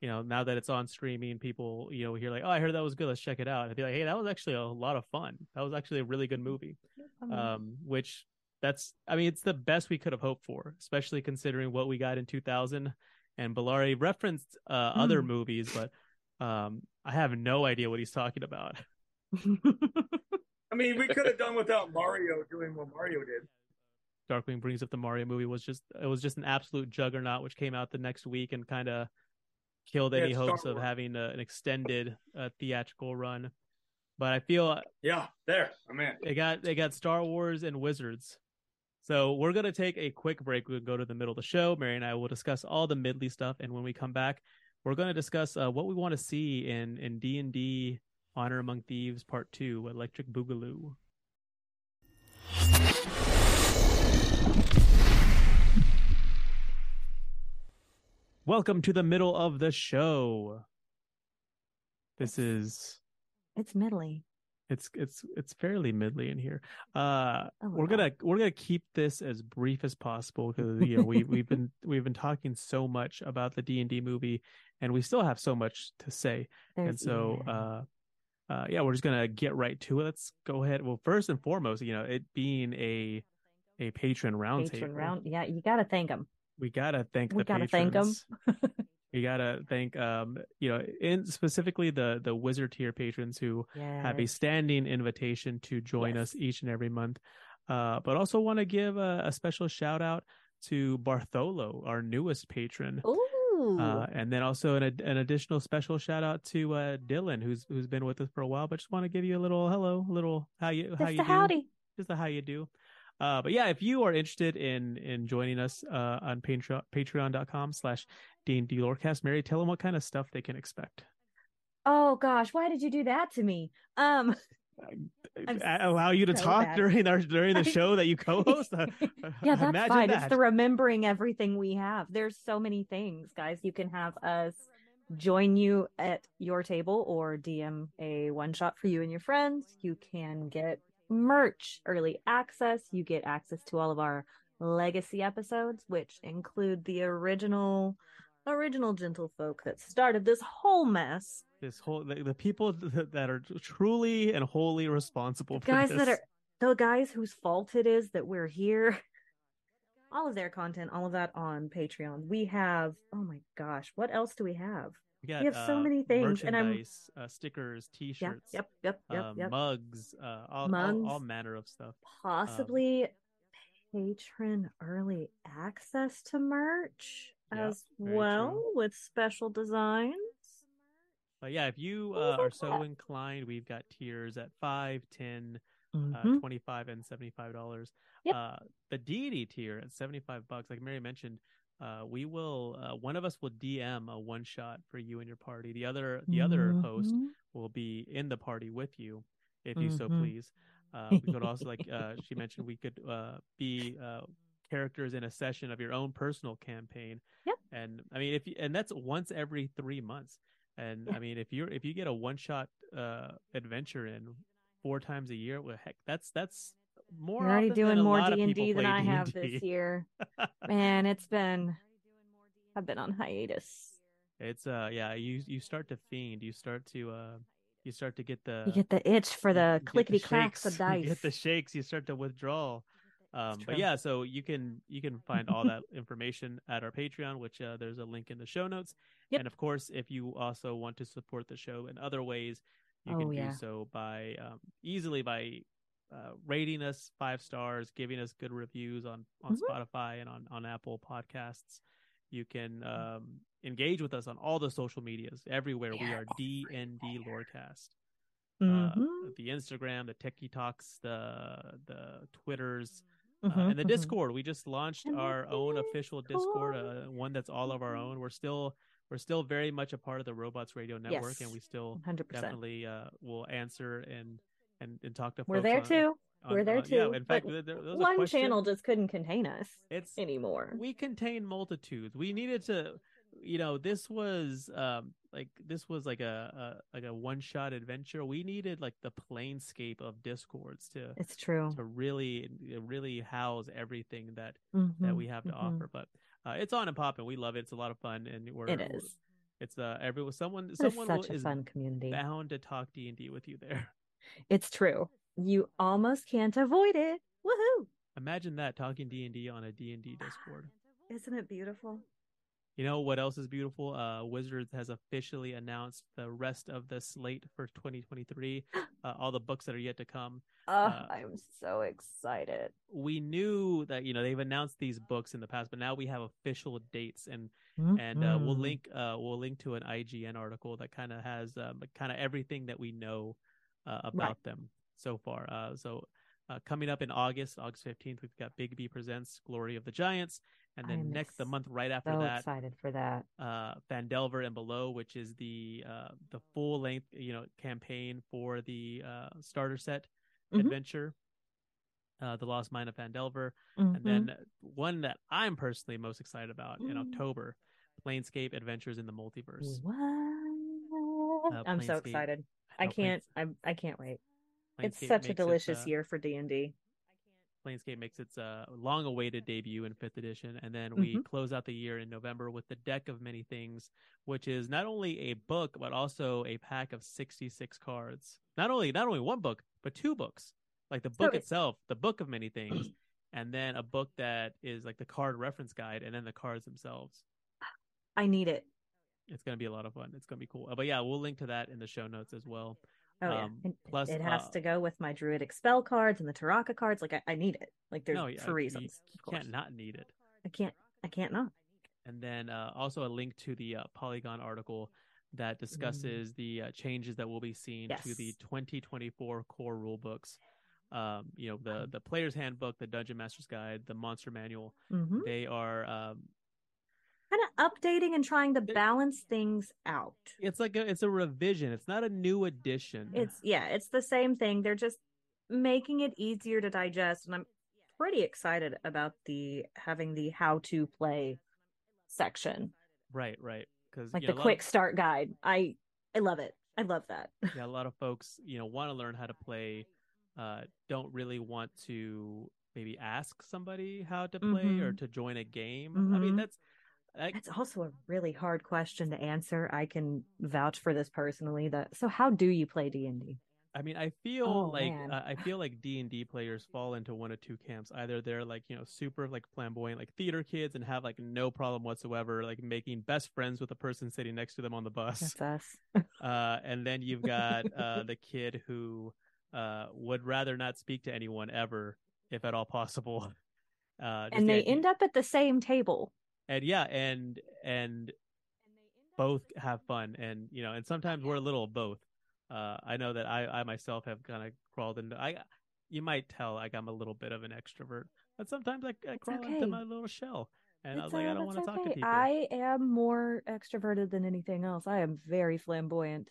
You know, now that it's on streaming, people, you know, hear like, "Oh, I heard that was good. Let's check it out." And I'd be like, "Hey, that was actually a lot of fun. That was actually a really good movie." Um, which that's, I mean, it's the best we could have hoped for, especially considering what we got in 2000. And Bellari referenced uh, other Mm. movies, but um, I have no idea what he's talking about. *laughs* I mean, we could have done without Mario doing what Mario did. Darkwing brings up the Mario movie was just it was just an absolute juggernaut, which came out the next week and kind of killed any Star hopes of having a, an extended uh, theatrical run. But I feel Yeah, there, I'm in. they got they got Star Wars and Wizards. So we're gonna take a quick break. We'll go to the middle of the show. Mary and I will discuss all the midley stuff, and when we come back, we're gonna discuss uh, what we want to see in in D and D Honor Among Thieves Part Two, Electric Boogaloo. Welcome to the middle of the show. This is It's Midley. It's it's it's fairly midly in here. Uh, Oh, we're wow. gonna we're gonna keep this as brief as possible because *laughs* you know we we've been we've been talking so much about the D and D movie, and we still have so much to say. and so, yeah. uh, uh, yeah, we're just gonna get right to it. Let's go ahead. Well, first and foremost, you know, it being a a patron roundtable, Patron round. Yeah, you got to thank them. we gotta thank We the gotta thank 'em. *laughs* we gotta thank um you know in specifically the the wizard tier patrons who have a standing invitation to join us each and every month uh but also want to give a, a special shout out to bartholo our newest patron Ooh. uh, and then also an, an additional special shout out to uh, Dylan, who's who's been with us for a while. But just want to give you a little hello, a little how you how Just you a do, howdy. just a how you do. Uh, but yeah, if you are interested in in joining us uh, on Patreon patreon.com slash D&D Lorecast, Mary, tell them what kind of stuff they can expect. Oh gosh, why did you do that to me? Um, *laughs* allow you to so talk bad. during our during the *laughs* show that you co-host. Uh, yeah, that's imagine fine. that. It's the remembering everything we have. There's so many things, guys. You can have us join you at your table or DM a one shot for you and your friends. You can get merch, early access. You get access to all of our legacy episodes, which include the original original gentlefolk that started this whole mess. this whole the, the people th- that are truly and wholly responsible for guys this. that are the guys whose fault it is that we're here. *laughs* All of their content, all of that on Patreon. We have, oh my gosh, what else do we have? We got we have so uh, many things, and I'm uh, stickers, T-shirts, yep, yep, yep, uh, yep. mugs, uh, all, all, Mugs. all manner of stuff. possibly patron early access to merch Yeah, as well true. with special designs. But yeah, if you uh, are so that. inclined, we've got tiers at five, ten, Mhm. uh, twenty-five, and seventy-five dollars. Yep. Uh, the deity tier at seventy-five bucks, like Mary mentioned, uh, we will uh, one of us will DM a one shot for you and your party. The other the other host Mhm. will be in the party with you, if you so Mhm. please. Uh, we could also like uh, she mentioned we could uh, be uh, characters in a session of your own personal campaign. Yep. And I mean if you, and that's once every three months. And I mean if you're if you get a one shot uh, adventure in four times a year, well heck that's that's more. We're already doing more D and D than I have D&D. this year. *laughs* Man, it's been I've been on hiatus. It's uh yeah you you start to fiend you start to uh you start to get the You get the itch for the clickety clacks of dice. *laughs* You get the shakes. You start to withdraw. Um, but yeah, so you can you can find all that information at our Patreon, which uh, there's a link in the show notes. Yep. And of course, if you also want to support the show in other ways, you Oh, can yeah. do so by um, easily by uh, rating us five stars, giving us good reviews on on Mhm. Spotify and on on Apple Podcasts. You can um, engage with us on all the social medias everywhere. We are DND Lorecast. Mhm. uh, the Instagram, the TikToks, the the Twitters, uh, Mhm, and the mhm. Discord. We just launched our own official Discord, uh, one that's all of our own. We're still we're still very much a part of the Robots Radio Network, and we still 100%. definitely uh, will answer and and and talk to. We're there on- too. on- We're there on- too. Yeah, in fact, there, there one channel just couldn't contain us It's anymore. we contain multitudes. We needed to, you know, this was um like this was like a, a like a one shot adventure. We needed like the planescape of discords to It's true. to really really house everything that that Mhm, we have to mhm. offer. But uh, it's on and popping. We love it. It's a lot of fun, and we're It. It's uh everyone someone someone will, such a is fun community. bound to talk D and D with you there. It's true. You almost can't avoid it. Woohoo! Imagine that talking D and D on a D and D Discord. *sighs* Isn't it beautiful? You know what else is beautiful? Uh, Wizards has officially announced the rest of the slate for 2023. *gasps* Uh, all the books that are yet to come. Oh, Uh, I'm so excited. we knew that you know they've announced these books in the past, but now we have official dates, and and uh, we'll Mhm. link uh, we'll link to an IGN article that kind of has um, kind of everything that we know uh, about them so far. Uh, so. Uh, coming up in August, August 15th, we've got Bigby Presents Glory of the Giants. And then next, the month right after so that, excited for that. uh Phandelver and Below, which is the uh the full length you know campaign for the uh starter set Mhm. adventure. Uh the Lost Mine of Phandelver. Mhm. And then one that I'm personally most excited about in Mm. October, Planescape Adventures in the Multiverse. What? Uh, I'm so excited. I can't. I I can't wait. It's such a makes its, delicious uh, year for D and D. Planescape makes its uh, long-awaited debut in fifth edition, and then we Mhm. close out the year in November with the Deck of Many Things, which is not only a book but also a pack of sixty-six cards. Not only not only one book, but two books. Like the book it- itself, the Book of Many Things, and then a book that is like the card reference guide, and then the cards themselves. I need it. It's gonna be a lot of fun. It's gonna be cool. Uh, But yeah, we'll link to that in the show notes as well. Oh yeah. Um, And plus, it has uh, to go with my druidic spell cards and the Tarokka cards. Like I, I need it. Like there's no, yeah, for reasons. You, course. can't not need it. I can't. I can't not. and then uh, also a link to the uh, Polygon article that discusses the uh, changes that will be seen to the 2024 core rule books. Um, you know, the the player's handbook, the dungeon master's guide, the monster manual. Mhm. They are um, Kind of updating and trying to balance things out. it's like a, it's a revision. It's not a new edition. It's yeah, it's the same thing. They're just making it easier to digest, and I'm pretty excited about the having the how to play section, right, right. Because like the quick start guide. I I love it. I love that. *laughs* yeah, a lot of folks, you know, want to learn how to play, uh, don't really want to maybe ask somebody how to play or Mhm. to join a game. I mean, Mhm. that's I, It's also a really hard question to answer. I can vouch for this personally. That so, how do you play D and D? I mean, I feel Oh, like uh, I feel like D and D players fall into one of two camps. Either they're like you know super like flamboyant like theater kids and have like no problem whatsoever like making best friends with the person sitting next to them on the bus. That's us. *laughs* Uh, and then you've got uh, *laughs* the kid who uh, would rather not speak to anyone ever, if at all possible. *laughs* Uh, and they idea- end up at the same table. And yeah, and and both have fun, and you know, and sometimes we're a little of both. Uh, I know that I, I myself have kind of crawled into. I, you might tell like I'm a little bit of an extrovert, but sometimes I, I crawl okay. into my little shell, and I was like, uh, I don't want to that's talk to people. I am more extroverted than anything else. I am very flamboyant.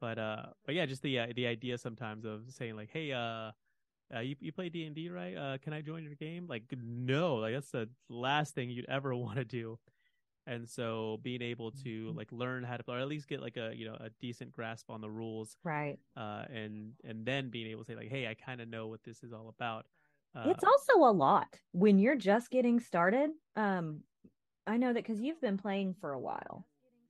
But uh, but yeah, just the uh, the idea sometimes of saying like, hey, uh, uh you you play D and D, right? Uh, can I join your game? Like, no, like that's the last thing you'd ever *laughs* want to do. And so being able to Mm-hmm. like learn how to play, or at least get like a you know a decent grasp on the rules, Right. uh, and and then being able to say like, hey, I kind of know what this is all about. Uh, it's also a lot when you're just getting started. Um, I know that because you've been playing for a while.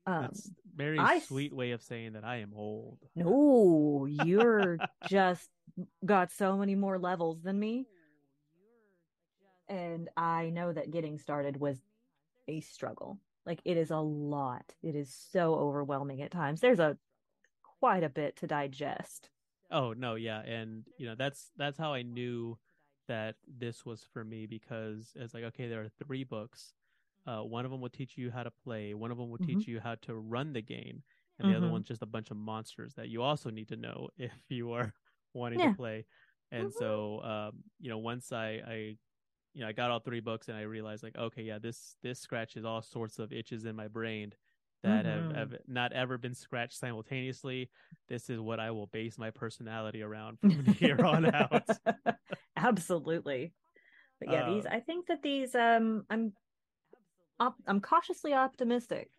Um, that's very I sweet way of saying that I am old. no, you're *laughs* just got so many more levels than me. And I know that getting started was a struggle. Like it is a lot. It is so overwhelming at times. There's a quite a bit to digest. Oh no, yeah, and you know that's that's how I knew that this was for me because it's like okay, there are three books. Uh, one of them will teach you how to play. One of them will Mhm. teach you how to run the game, and the other Mhm. one's just a bunch of monsters that you also need to know *laughs* if you are wanting Yeah. to play. And so, um, you know, once I, I, you know, I got all three books and I realized like, okay, yeah, this this scratches all sorts of itches in my brain that Mhm. have, have not ever been scratched simultaneously. This is what I will base my personality around from *laughs* here on out. *laughs* Absolutely. But yeah, these Uh, I think that these um I'm op- I'm cautiously optimistic.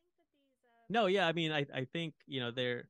No, yeah, I mean, I I think you know they're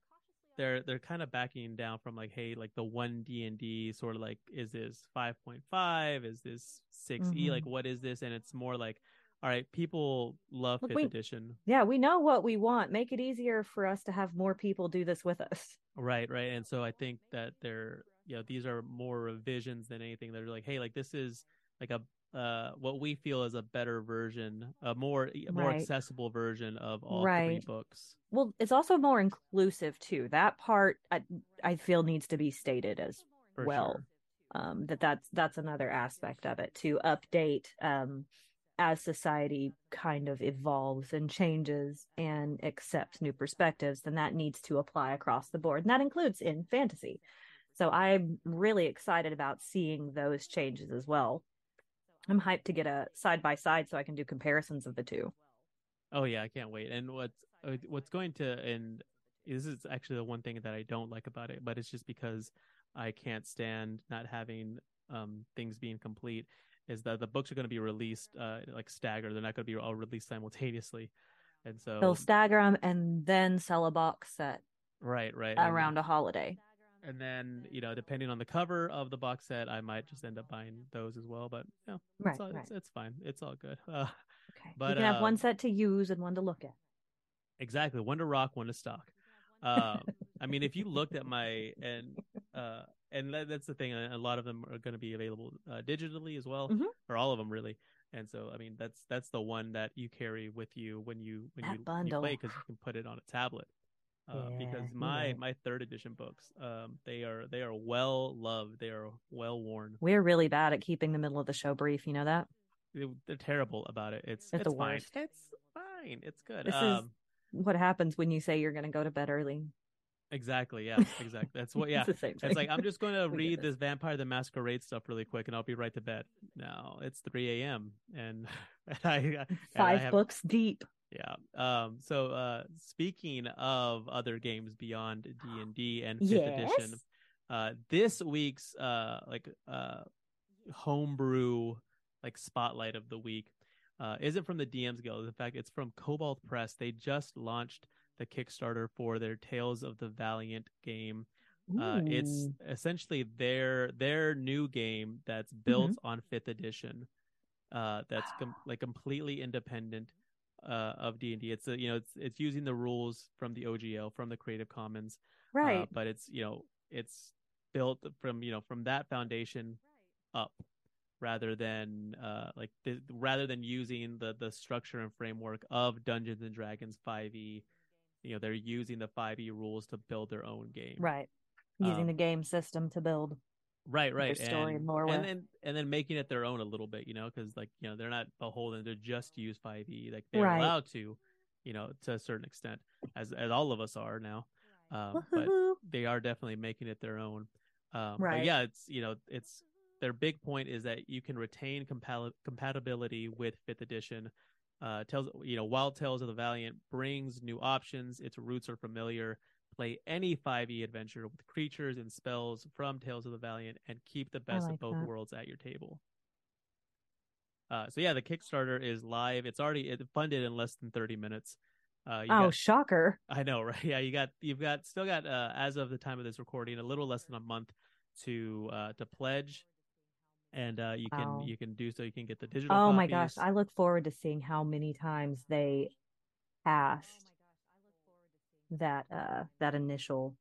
they're they're kind of backing down from like, hey, like the one D and D sort of like, is this five point five? Is this 6 E? Mhm. Like, what is this? And it's more like, all right, people love Look, fifth we- edition, Yeah, we know what we want. Make it easier for us to have more people do this with us. *laughs* right? Right, and so I think that they're you know these are more revisions than anything. They're like, hey, like this is like a uh what we feel is a better version, a more a more Right. accessible version of all three books. Well, it's also more inclusive too. That part I I feel needs to be stated as For well. sure. Um that that's that's another aspect of it to update um as society kind of evolves and changes and accepts new perspectives, then that needs to apply across the board. And that includes in fantasy. So I'm really excited about seeing those changes as well. I'm hyped to get a side by side so I can do comparisons of the two. Oh yeah, I can't wait. And what's uh, what's going to and this is actually the one thing that I don't like about it, but it's just because I can't stand not having um things being complete. Is that the books are going to be released uh like staggered? They're not going to be all released simultaneously, and so They'll stagger them and then sell a box set right, right around a holiday. And then you know, depending on the cover of the box set, I might just end up buying those as well. But you know, Right, it's, all, right. it's it's fine. It's all good. *laughs* Uh, Okay. But you can have one um, set to use and one to look at. Exactly. One to rock, one to stock. Uh, *laughs* I mean, if you looked at my and uh, and that, that's the thing. A a lot of them are going to be available uh, digitally as well, Mhm. or all of them really. And so, I mean, that's that's the one that you carry with you when you when That you, you play because you can put it on a tablet. Uh, Yeah, because my right. my third edition books, um, they are they are well loved. They are well worn. We're really bad at keeping the middle of the show brief. You know that? They, they're terrible about it. It's It's it's, the fine. worst. It's fine. It's good. This um, is what happens when you say you're going to go to bed early. Exactly. Yeah. *laughs* Exactly. That's what. It's Yeah. the same It's like I'm just going *laughs* to read this. this Vampire the Masquerade stuff really quick, and I'll be right to bed. No, it's 3 a.m. and, *laughs* and I and I Five have- books deep. Yeah. Um. So, uh, speaking of other games beyond D and D and Fifth Yes. Edition, uh, this week's uh like uh homebrew like spotlight of the week uh isn't from the DMs Guild. In fact, it's from Kobold Press. They just launched the Kickstarter for their Tales of the Valiant game. Uh, it's essentially their their new game that's built on fifth edition. Uh, that's com- like completely independent uh, of D and D. It's a, you know it's it's using the rules from the OGL from the Creative Commons, uh, Right. but it's you know it's built from you know from that foundation up rather than uh like the, rather than using the the structure and framework of Dungeons and Dragons 5e you know they're using the 5e rules to build their own game Right. Using Um, the game system to build. Right right story and, lore and then and then making it their own a little bit you know because like you know they're not beholden to just use 5e like they're Right. allowed to you know to a certain extent as as all of us are now um, but they are definitely making it their own um, but Right. yeah it's you know it's their big point is that you can retain compal- compatibility with fifth edition uh tells you know wild tales of the valiant brings new options its roots are familiar play any 5e adventure with creatures and spells from tales of the valiant and keep the best like of both that. worlds at your table uh so yeah the kickstarter is live it's already it funded in less than 30 minutes uh you Oh, got- shocker. I know, *laughs* right? Yeah, you got you've got still got uh, as of the time of this recording a little less than a month to uh to pledge, and uh you Wow. can you can do so. You can get the digital. Oh my gosh. I look forward to seeing how many times they passed that uh that initial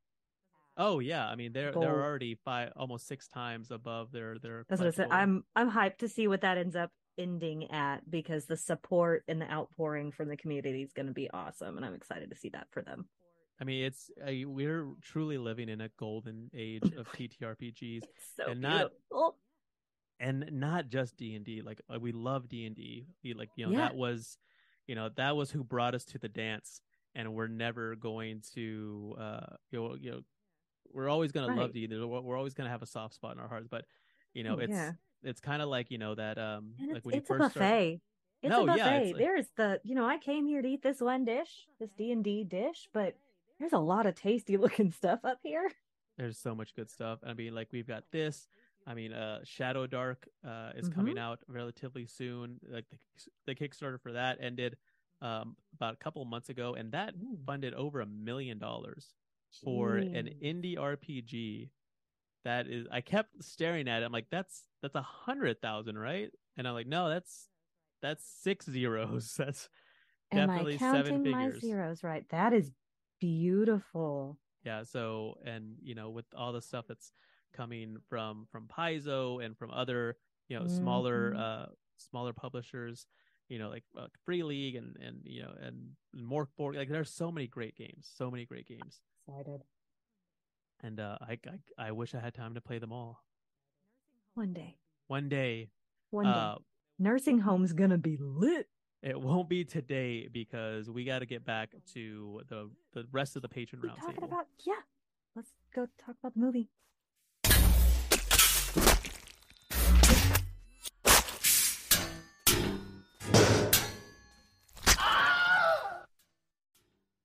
Oh yeah, I mean they're Goal. they're already five almost six times above their their. That's what I said. Goal. I'm I'm hyped to see what that ends up ending at because the support and the outpouring from the community is going to be awesome, and I'm excited to see that for them. I mean, it's uh, we're truly living in a golden age of *laughs* TTRPGs, So and not beautiful. and not just D and D. Like uh, we love D and D. Like you know Yeah. that was, you know that was who brought us to the dance. And we're never going to uh you know you know we're always going to love Right. to eat There's- we're always going to have a soft spot in our hearts but you know it's yeah. it's kind of like you know that um And like it's, when you it's a first start buffet. It's No, a yeah, it's like- There's the, you know, I came here to eat this one dish, this D and D dish, but there's a lot of tasty *laughs* looking stuff up here. there's so much good stuff i mean like we've got this i mean uh shadow dark uh is Mm-hmm. coming out relatively soon like the, the kickstarter for that ended um about a couple months ago and that funded over a million dollars for an indie rpg that is i kept staring at it i'm like that's that's a hundred thousand right and i'm like no that's that's six zeros *laughs* that's Am definitely I seven counting my zeros right? That is beautiful. yeah so and you know with all the stuff that's coming from from paizo and from other you know smaller Mhm. uh smaller publishers you know like uh, free league and and you know and more board like there's so many great games so many great games Excited. and uh I, I i wish i had time to play them all One day. one day One day. uh Nursing *laughs* home's gonna be lit. it won't be today because we got to get back to the the rest of the patron We round talking table about yeah. Let's go talk about the movie.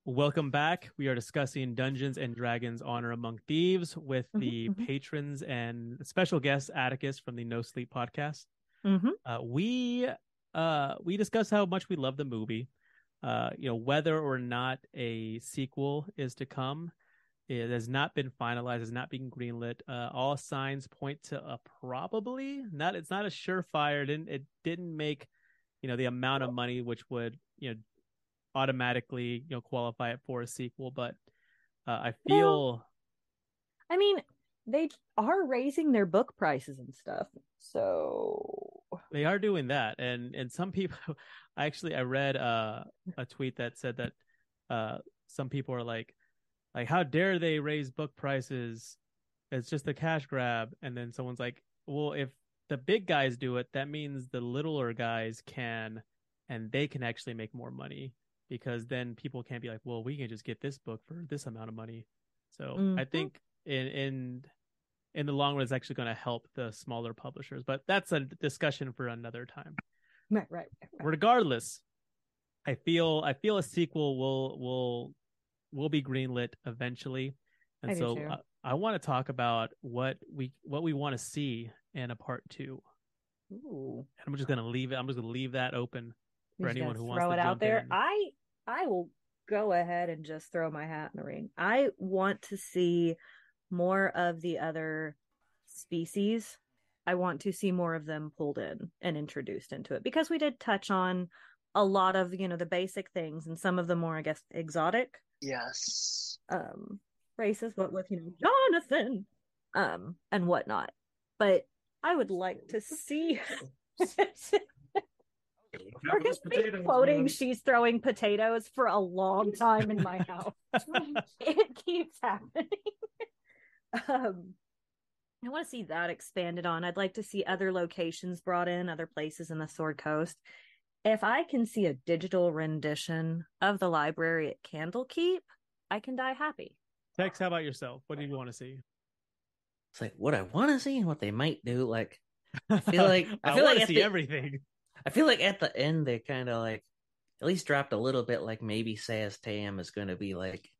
Welcome back. We are discussing Dungeons and Dragons Honor Among Thieves with the mhm. patrons and special guest Atticus from the No Sleep podcast. Mm-hmm. Uh, we uh, we discussed how much we love the movie. Uh, you know whether or not a sequel is to come. It has not been finalized. Has not been greenlit. Uh, all signs point to a probably. Not. It's not a surefire. It didn't. It didn't make you know the amount of money which would you know automatically you know qualify it for a sequel. But uh, I feel. I mean, they are raising their book prices and stuff. So they are doing that and and some people *laughs* I actually i read uh, a tweet that said that uh some people are like like how dare they raise book prices it's just a cash grab and then someone's like well if the big guys do it that means the littler guys can and they can actually make more money because then people can't be like well we can just get this book for this amount of money so i Mhm. think in in in the long run it's actually going to help the smaller publishers but that's a discussion for another time right, right, right. regardless i feel i feel a sequel will will will be greenlit eventually and I so. I, I want to talk about what we what we want to see in a part two Ooh. and i'm just going to leave it i'm just going to leave that open for anyone who wants to throw it out there. in. I I will go ahead and just throw my hat in the ring. I want to see more of the other species. I want to see more of them pulled in and introduced into it because we did touch on a lot of you know the basic things and some of the more I guess exotic Yes. um races, what with you know Jonathan um and whatnot. But I would like to see *laughs* *laughs* We're just been quoting she's throwing potatoes for a long time in my house. *laughs* *laughs* it keeps happening. *laughs* um I want to see that expanded on. I'd like to see other locations brought in, other places in the Sword Coast. If I can see a digital rendition of the library at Candlekeep, I can die happy. tex how about yourself what do you want to see It's like what I want to see and what they might do. Like I feel like I feel like want to see the- everything I feel like at the end they kind of like at least dropped a little bit. Like maybe Szass Tam is going to be like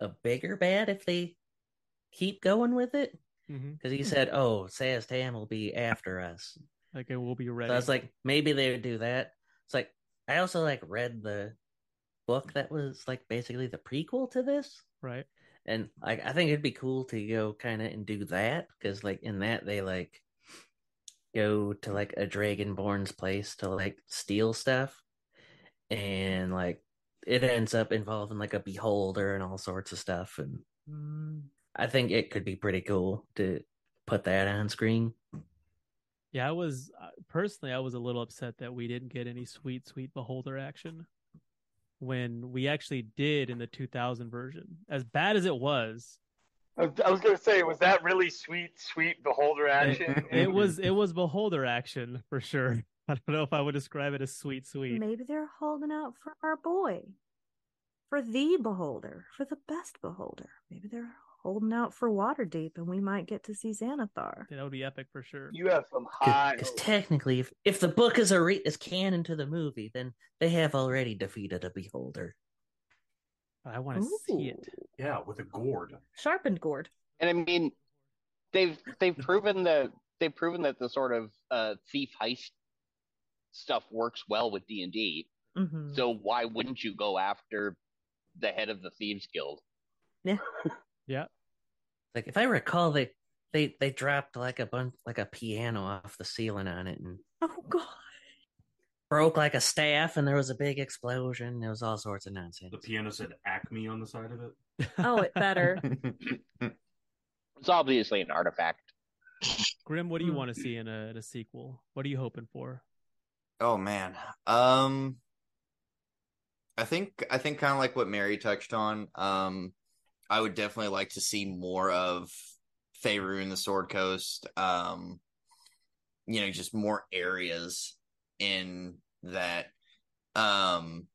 a bigger bad if they keep going with it. Mm-hmm. Because he hmm. said, "Oh, Szass Tam will be after us." like it will be ready So I was like, maybe they would do that. It's like I also like read the book that was like basically the prequel to this, right and like I think it'd be cool to go kind of and do that because like in that they like go to like a dragonborn's place to like steal stuff, and like it ends up involving like a beholder and all sorts of stuff, and Mm. I think it could be pretty cool to put that on screen. Yeah, I was uh, personally I was a little upset that we didn't get any sweet sweet beholder action when we actually did in the 2000 version. As bad as it was, I was, gonna say, was that really sweet, sweet beholder action? *laughs* it was it was beholder action for sure. *laughs* I don't know if I would describe it as sweet sweet. Maybe they're holding out for our boy. for the beholder, for the best beholder. Maybe they're holding out for Waterdeep, and we might get to see Xanathar. Yeah, that would be epic for sure. You have some high. Because technically, if, if the book is a re- is canon to the movie, then they have already defeated a beholder. I want to see it. Yeah, with a gourd. Sharpened gourd. And I mean, they've they've proven that they've proven that the sort of uh, thief heist stuff works well with D and D. Mm-hmm. So why wouldn't you go after the head of the thieves guild? Yeah. *laughs* Yeah. Like if I recall, they they they dropped like a bunch like a piano off the ceiling on it and Oh god. Broke like a staff, and there was a big explosion. There was all sorts of nonsense. The piano said Acme on the side of it. Oh, it better. *laughs* It's obviously an artifact. Grim, what do you Hmm. want to see in a, in a sequel? What are you hoping for? Oh man. Um I think I think kind of like what Mary touched on. Um I would definitely like to see more of Faerun the Sword Coast. Um you know, just more areas in that um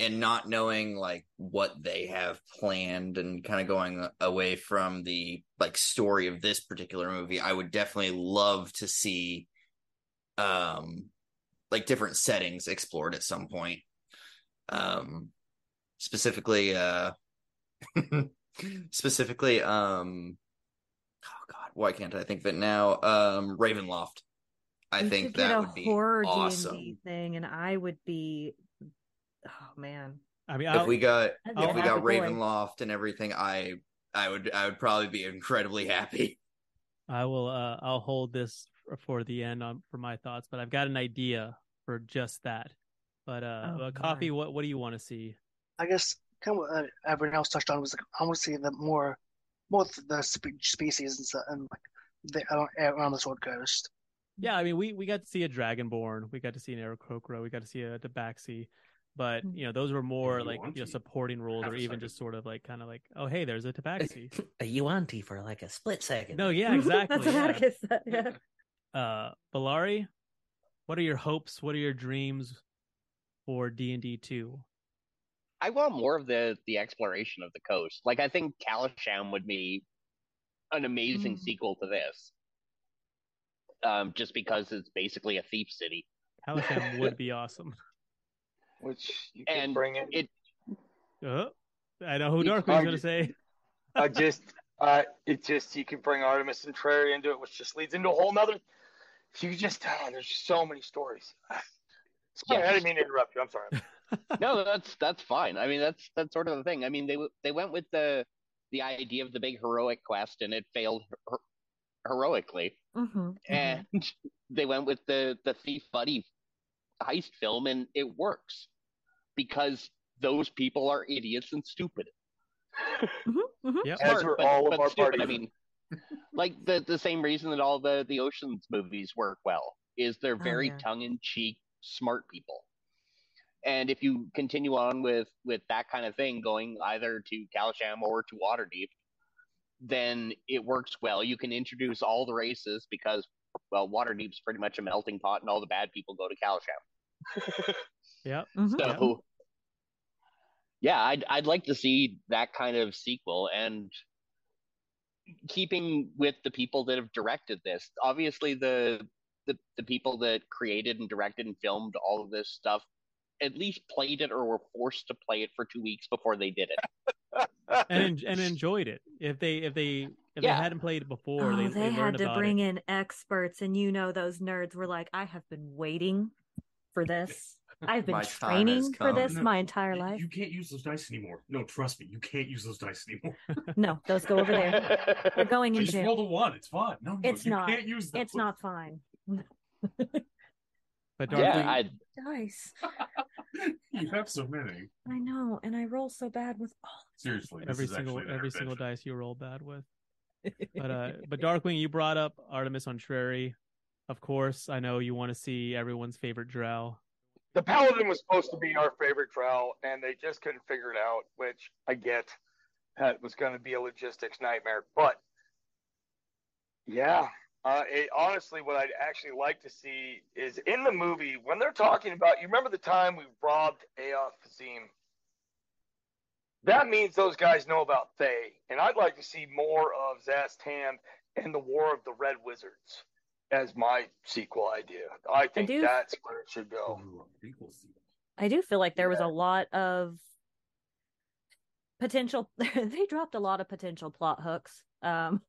and not knowing like what they have planned and kind of going away from the like story of this particular movie, I would definitely love to see um like different settings explored at some point. Um specifically uh *laughs* specifically um oh god why can't i think of it now? Um ravenloft i We think could get that a would be horror awesome D&D thing, and I would be. Oh man. I mean, if I'll, we got I'd be if we happy got boy. ravenloft and everything i i would i would probably be incredibly happy *laughs* I will. Uh, I'll hold this for, for the end on for my thoughts, but I've got an idea for just that. But uh, Oh, coffee. my. What what do you want to see? I guess kind of what uh, everyone else touched on was like I want to see the more, more the spe- species and stuff, and like the, around, around the Sword Coast. Yeah, I mean, we we got to see a Dragonborn, we got to see an Aarakocra, we got to see a Tabaxi, but Mm. you know those were more you like you know supporting roles, or even just sort of like kind of like, oh hey, there's a Tabaxi. *laughs* a yuan-ti for like a split second. no, yeah, *laughs* exactly. That's what yeah. Atticus said. Yeah. Uh, Balari, what are your hopes? What are your dreams for D and D two? I want more of the the exploration of the coast. Like I think Calimshan would be an amazing Mm. sequel to this. Um, just because it's basically a thief city. Halasham *laughs* would be awesome. which you can And bring in. it Uh, I know who You Darkwing's can't gonna say. I just, uh, it just you can bring Artemis Entreri into it, which just leads into a whole nother. You just, oh, there's so many stories. *sighs* Sorry, I didn't mean to interrupt you. I'm sorry. *laughs* no, that's that's fine. I mean, that's that's sort of the thing. I mean, they they went with the the idea of the big heroic quest, and it failed her- heroically. Mm-hmm. And *laughs* they went with the the thief buddy heist film, and it works because those people are idiots and stupid. Mm-hmm. Yep. As are but- all of our stupid. party. I mean, like the the same reason that all the the Ocean's movies work well is they're Oh, very yeah. tongue in cheek, smart people. And if you continue on with with that kind of thing, going either to Kalasham or to Waterdeep, then it works well. You can introduce all the races because, well, Waterdeep's pretty much a melting pot, and all the bad people go to Calimshan. *laughs* yeah. Mm-hmm. So, yeah, I'd I'd like to see that kind of sequel and keeping with the people that have directed this. Obviously, the the the people that created and directed and filmed all of this stuff at least played it or were forced to play it for two weeks before they did it. *laughs* and and enjoyed it. If they if they if Yeah. they hadn't played it before, Oh, they, they, they, had to about bring it. in experts, and you know those nerds were like, "I have been waiting for this. I've been My time has training for this No, my entire life." You can't use those dice anymore. No, trust me, you can't use those dice anymore. *laughs* No, those go over there. They're going I in just jail. rolled a one. It's fine. No, no, It's you not. can't use those. It's not fine. *laughs* But yeah, Darkwing, I Dice. *laughs* you have so many. I know, and I roll so bad with all. Seriously, every single every single dice you roll bad with. *laughs* But uh, but Darkwing, you brought up Artemis Entreri. Of course, I know you want to see everyone's favorite drow. The Paladin was supposed to be our favorite drow, and they just couldn't figure it out, which I get. That was going to be a logistics nightmare, but yeah, uh, it, honestly, what I'd actually like to see is in the movie when they're talking about. You remember the time we robbed Aoth Fazim that means those guys know about Thay, and I'd like to see more of Szass Tam and the War of the Red Wizards as my sequel idea. I think do- that's where it should go. I do feel like there was a lot of potential. *laughs* they dropped a lot of potential plot hooks um,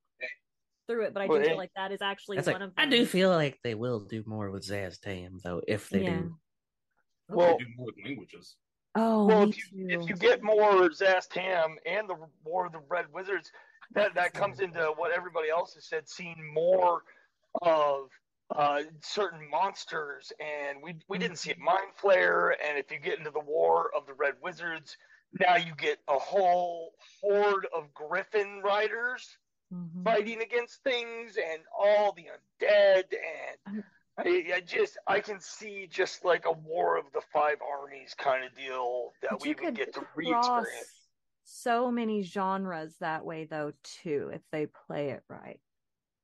through it, but I do Well, feel like that is actually one like, of. I do feel like they will do more with Szass Tam though, if they Yeah. do. Well- do more with languages. Oh, well, if you, too. if you get more Szass Tam and the War of the Red Wizards, that that comes into what everybody else has said, seeing more of uh, certain monsters, and we we didn't see it mind flayer, and if you get into the War of the Red Wizards, now you get a whole horde of Griffin riders Mm-hmm. fighting against things, and all the undead, and I, I just I can see just like a War of the Five Armies kind of deal that But we would could get to re-experience. so many genres that way though too if they play it right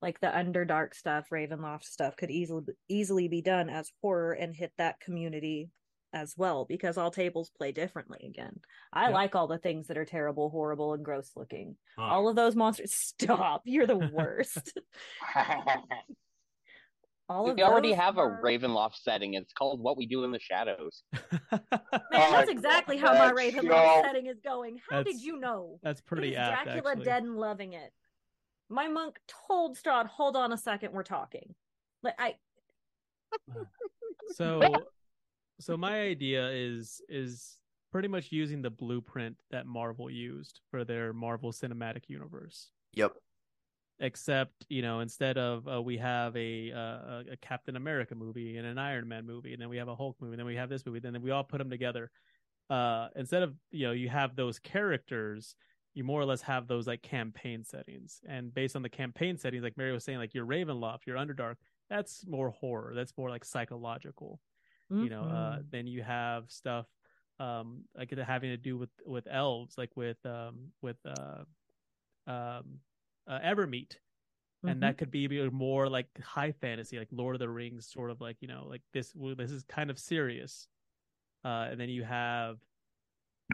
like the underdark stuff ravenloft stuff could easily easily be done as horror and hit that community as well because all tables play differently again i Yeah. like all the things that are terrible horrible and gross looking Huh. all of those monsters *laughs* stop you're the worst *laughs* *laughs* all of we already those have a Ravenloft setting. It's called What We Do in the Shadows. Man, that's exactly how my Ravenloft so- setting is going. How did you know? That's pretty apt, Dracula actually. dead and loving it. My monk told Strahd, "Hold on a second, we're talking." Like I, so so my idea is is pretty much using the blueprint that Marvel used for their Marvel Cinematic Universe. Yep. Except, you know, instead of uh, we have a, uh, a Captain America movie and an Iron Man movie, and then we have a Hulk movie, and then we have this movie, then we all put them together. Uh, instead of you know you have those characters, you more or less have those like campaign settings, and based on the campaign settings, like Mary was saying, like your Ravenloft, your Underdark, that's more horror, that's more like psychological you know uh Mhm. then you have stuff um like having to do with with elves like with um with uh um uh, evermeet. And that could be more like high fantasy like lord of the rings sort of like you know like this this is kind of serious. Uh and then you have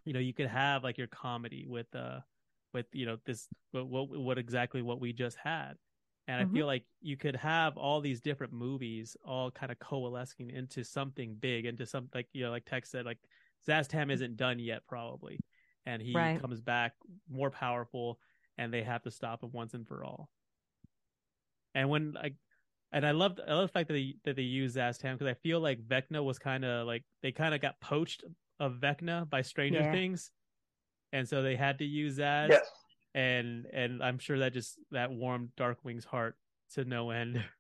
you know you could have like your comedy with uh with you know this what what, what exactly what we just had and I Mhm. feel like you could have all these different movies all kind of coalescing into something big, into some like you know, like Tex said, like Szass Tam isn't done yet, probably, and he Right. comes back more powerful, and they have to stop him once and for all. And when like, and I love I love the fact that they that they use Szass Tam because I feel like Vecna was kind of like they kind of got poached of Vecna by Stranger Yeah. Things, and so they had to use Zaz Yes. And and I'm sure that just that warmed Darkwing's heart to no end. *laughs*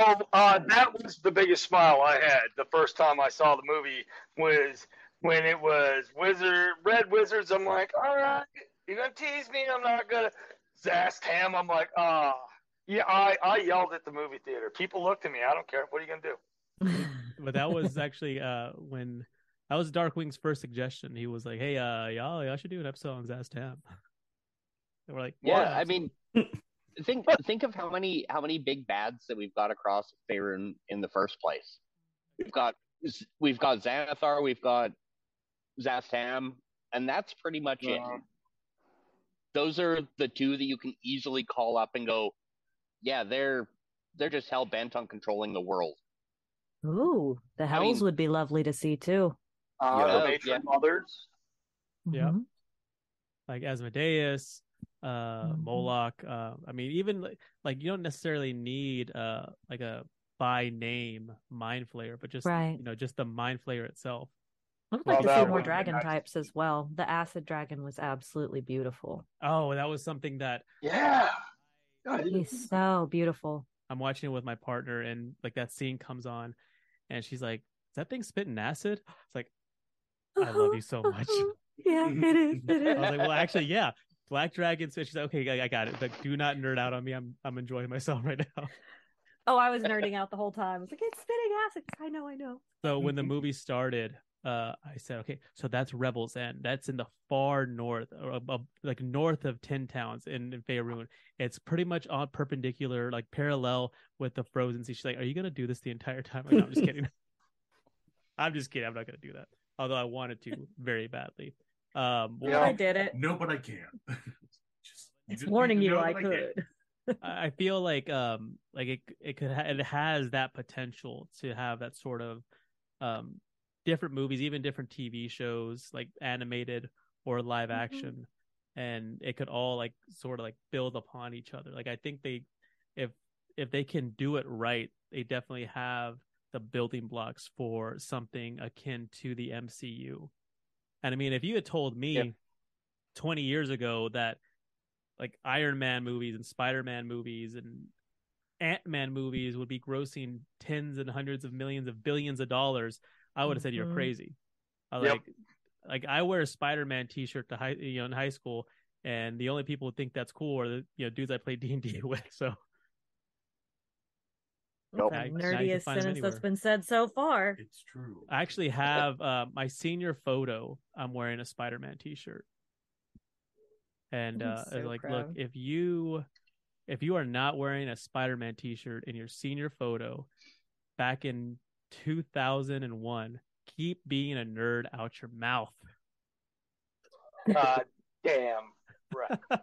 Oh, uh, that was the biggest smile I had the first time I saw the movie was when it was Wizard Red Wizards. I'm like, all right, you're gonna tease me. I'm not gonna Szass Tam. I'm like, ah, yeah. I I yelled at the movie theater. People looked at me. I don't care. What are you gonna do? *laughs* but that was actually uh when that was Darkwing's first suggestion. He was like, "Hey, uh, y'all, y'all should do an episode on Szass Tam." And we're like, Yeah, "What?" I mean, think *laughs* think of how many how many big bads that we've got across Faerun in the first place. We've got we've got Xanathar, we've got Szass Tam, and that's pretty much it. Those are the two that you can easily call up and go, yeah, they're they're just hell bent on controlling the world. Ooh, the hells mean- would be lovely to see too. Uh, Yeah. the Matron Mothers. Yeah. Mhm. like Asmodeus, uh, Mhm. Moloch. Uh, I mean, even like, like you don't necessarily need uh like a by name mind flayer, but just Right. you know just the mind flayer itself. I would Well, like to that see more dragon nice. types as well. The acid dragon was absolutely beautiful. Oh, that was something that Yeah. He's so beautiful. I'm watching it with my partner, and like that scene comes on, and she's like, "Is that thing spitting acid?" It's like, I love you so much. *laughs* Yeah, it is. It *laughs* I was like, well, actually, yeah, Black Dragon. So she's like, okay, I, got it. But do not nerd out on me. I'm I'm enjoying myself *laughs* right now. Oh, I was nerding out the whole time. I was like, it's spitting acid. I know, I know. So when the movie started, uh, I said, okay, so that's Revel's End. That's in the far north, or ab- like north of Ten Towns in, in Faerun. It's pretty much on perpendicular, like parallel with the Frozen Sea. She's like, are you gonna do this the entire time? I'm, like, I'm just kidding. *laughs* I'm just kidding. I'm not gonna do that. Although I wanted to very badly. Um, Yeah, I did it. No, but I can't. *laughs* Just, It's just warning you know I that could. *laughs* I I feel like um like it it could ha- it has that potential to have that sort of um different movies, even different TV shows like animated or live Mm-hmm. action, and it could all like sort of like build upon each other. Like I think they if if they can do it right, they definitely have the building blocks for something akin to the MCU. And I mean, if you had told me Yeah. 20 years ago that like Iron Man movies and Spider Man movies and Ant Man movies would be grossing tens and hundreds of millions of billions of dollars, I would have said you're Mhm. crazy. I Yep. like like I wear a Spider Man t shirt to high you know in high school and the only people who think that's cool are the you know dudes I play D and D *laughs* with. So That's Now- the now you can nerdiest find 'em sentence that's anywhere. been said so far. It's true. I actually have uh, my senior photo. I'm wearing a Spider Man t shirt. And uh, so like, look, if you if you are not wearing a Spider Man t shirt in your senior photo back in 2001, keep being a nerd out your mouth. God damn. Right. *laughs*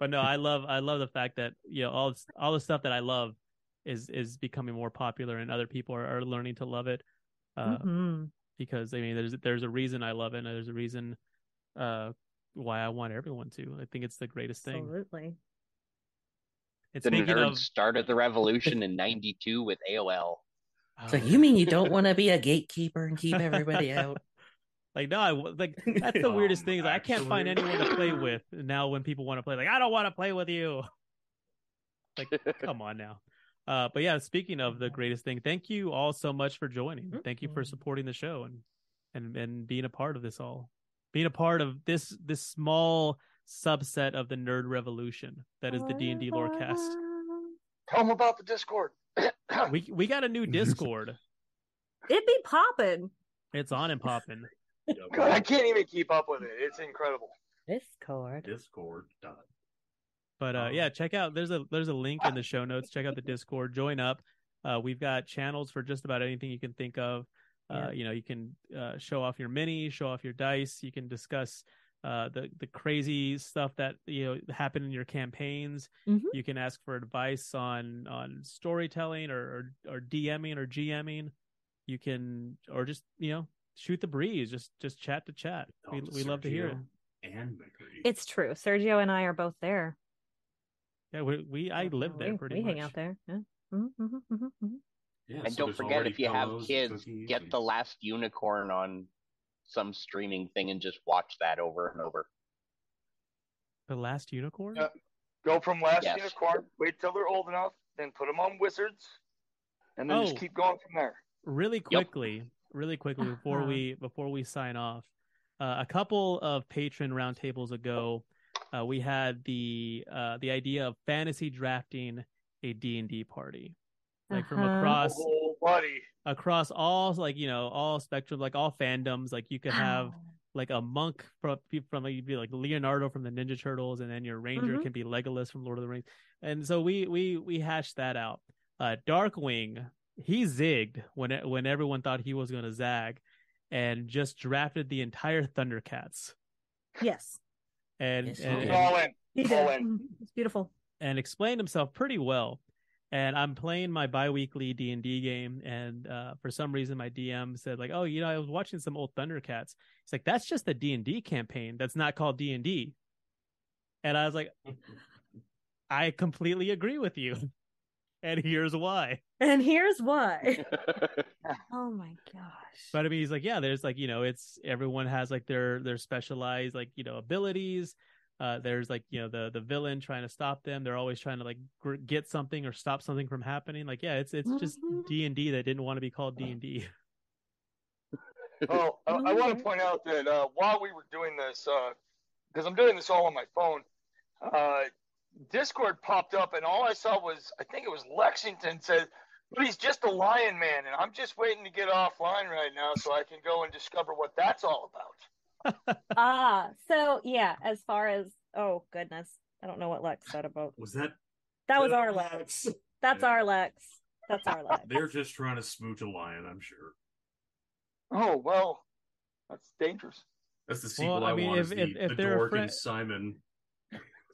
but no, I love I love the fact that you know all all the stuff that I love is is becoming more popular and other people are, are learning to love it. Uh, Mhm. because I mean, there's there's a reason I love it, and there's a reason uh, why I want everyone to. I think it's the greatest thing. Absolutely. It's the speaking nerds of started the revolution in *laughs* '92 with AOL. It's like you mean you don't *laughs* want to be a gatekeeper and keep everybody out? *laughs* like no, I w- like that's the weirdest thing. Is I can't find anyone to play with now. When people want to play, like I don't want to play with you. Like, come on now. Uh, but yeah, speaking of the greatest thing, thank you all so much for joining. Thank you for supporting the show and and and being a part of this all, being a part of this this small subset of the nerd revolution that is the D and D Lorecast. Tell them about the Discord. *coughs* We we got a new *laughs* Discord. It be popping. It's on and popping. *laughs* God, I can't even keep up with it. It's incredible. Discord. Discord. Dot. But uh, yeah, check out there's a there's a link in the show notes. Check out the Discord. Join up. Uh, we've got channels for just about anything you can think of. Uh, Yeah. You know, you can uh, show off your mini, show off your dice. You can discuss uh, the the crazy stuff that you know happened in your campaigns. Mhm. You can ask for advice on on storytelling or or, or DMing or GMing. You can or just you know shoot the breeze. Just just chat to chat. We we love to hear it. And McCree. It's true. Sergio and I are both there. Yeah, we, we I live there we, pretty we much. hang out there. Yeah. Mhm, mhm, mhm, mhm. Yeah, and so don't forget, if you have kids, get and- the last unicorn on some streaming thing and just watch that over and over. The last unicorn. Yeah. Go from last Yes. unicorn, wait till they're old enough, then put them on wizards, and then Oh. just keep going from there. really quickly really quickly *sighs* before we before we sign off uh, a couple of patron roundtables ago uh, we had the uh, the idea of fantasy drafting a d&d party like from Uh-huh. across Oh, buddy. across all like you know all spectrum like all fandoms like you could have like a monk from from like you'd be like Leonardo from the Ninja Turtles, and then your ranger Mhm. can be Legolas from Lord of the Rings. And so we we we hashed that out. Uh, Darkwing he zigged when when everyone thought he was going to zag, and just drafted the entire Thundercats. Yes. And Yes, and, did. and, All in. He All did. in. Mhm. It's beautiful. and explained himself pretty well. And I'm playing my biweekly D and D game, and uh, for some reason my DM said like, "Oh, you know, I was watching some old Thundercats." It's like that's just a D and D campaign. That's not called D and D. And I was like, I completely agree with you, and here's why. *laughs* And here's why. *laughs* oh my gosh. But I mean, he's like, yeah, there's like, you know, it's everyone has like their their specialized like you know abilities. Uh, there's like you know the the villain trying to stop them. They're always trying to like gr- get something or stop something from happening. Like, yeah, it's it's just Mhm. D and D that didn't want to be called D and D. *laughs* Oh, I, I want to point out that uh, while we were doing this, because I'm doing this all on my phone, uh, Discord popped up, and all I saw was I think it was Lexington said, "But he's just a lion man," and I'm just waiting to get offline right now so I can go and discover what that's all about. *laughs* Ah, so yeah, as far as oh goodness, I don't know what Lex said about Was that? that was our Lex. That's our Lex. That's our Lex. They're just trying to smooch a lion, I'm sure. Oh well, that's dangerous. That's the sequel Well, I, I mean, want. if- is the, if- if the they're dork friend- and Simon.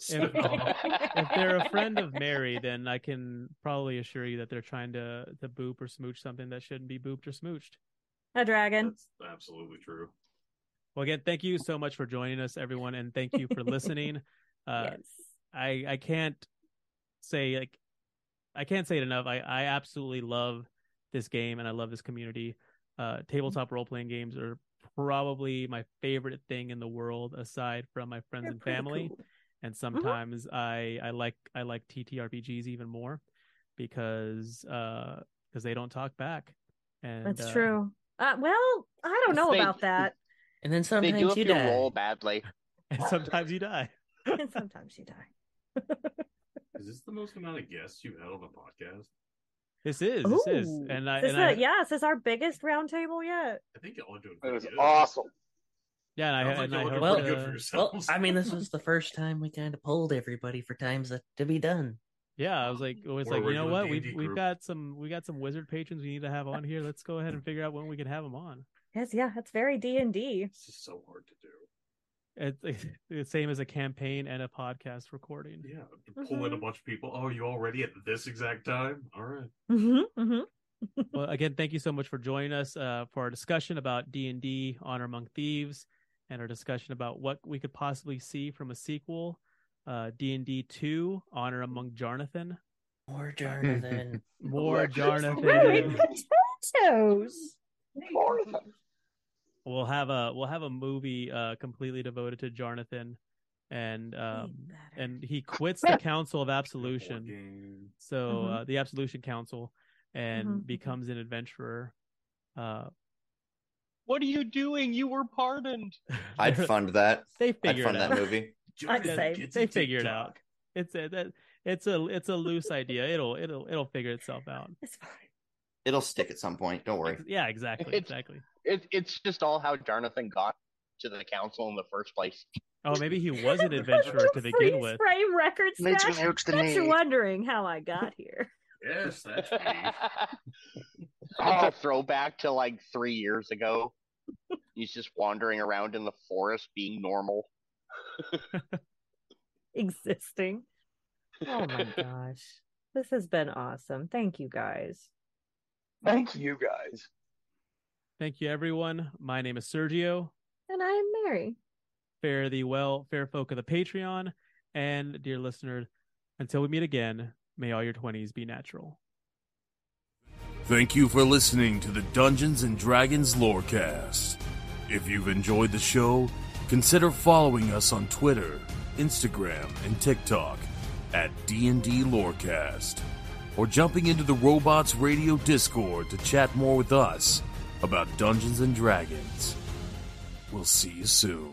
If, *laughs* if they're a friend of Mary, then I can probably assure you that they're trying to to boop or smooch something that shouldn't be booped or smooched. A dragon. That's absolutely true. Well, again, thank you so much for joining us, everyone, and thank you for listening. *laughs* Uh, yes. I I can't say like I can't say it enough. I I absolutely love this game and I love this community. Uh, tabletop role playing games are probably my favorite thing in the world, aside from my friends They're and family. cool. And sometimes I I like I like TTRPGs even more because uh because they don't talk back. And That's uh, true. Uh, well, I don't know They- about that. And then They sometimes do you you die. roll badly. *laughs* And sometimes you die. *laughs* *laughs* and sometimes you die. Is this the most amount of guests you've had on the podcast? This is this is, Ooh. and I This and is I, a- yeah, this is our biggest roundtable yet. I think y'all are It was awesome. Yeah, and I, Sounds like and I y'all hope Well, uh, good for *laughs* Well. I mean, this was the first time we kind of polled everybody for times that, to be done. Yeah, I was like, it was We're like, you know what? We've D&D we've group. got some we got some wizard patrons we need to have on here. Let's go ahead and figure out when we can have them on. Yes, yeah, that's very D and D. This is so hard to do. It's it's the same as a campaign and a podcast recording. Yeah, to pull in a Mhm. bunch of people. Oh, you all ready at this exact time? All right. Mm-hmm, mm-hmm. well, again, thank you so much for joining us uh, for our discussion about D and D, Honor Among Thieves, and our discussion about what we could possibly see from a sequel, uh, D and D Two, Honor Among Jarnathan. More Jonathan. *laughs* More Right. Jarnathan. potatoes. we'll have a we'll have a movie uh completely devoted to Jonathan and um and he quits the council of absolution Game. so Mhm. uh the absolution council and Mhm. becomes an adventurer uh What are you doing? You were pardoned. *laughs* I'd fund that. they I'd figure fund it that out movie. *laughs* I'd Jordan say they a figure it TikTok. out it's a that it's a it's a loose idea it'll it'll it'll figure itself out It's fine. It'll stick at some point. Don't worry. Yeah exactly It's- exactly It, it's just all how Jonathan got to the council in the first place. oh maybe he was an adventurer to begin Freeze with frame records. Needs scratch. an ouch you're wondering how I got here. Yes, that's me. *laughs* *laughs* It's a *laughs* throwback to like three years ago. He's just wandering around in the forest being normal. *laughs* Existing. Oh my gosh. This has been awesome. Thank you guys. Thank you guys. thank you everyone my name is Sergio And I am Mary. fare thee well, fair folk of the Patreon. And dear listener, until we meet again, may all your 20s be natural. Thank you for listening to the Dungeons and Dragons Lorecast. If you've enjoyed the show, consider following us on Twitter, Instagram, and TikTok at D&D Lorecast, or jumping into the Robots Radio Discord to chat more with us about Dungeons and Dragons. We'll see you soon.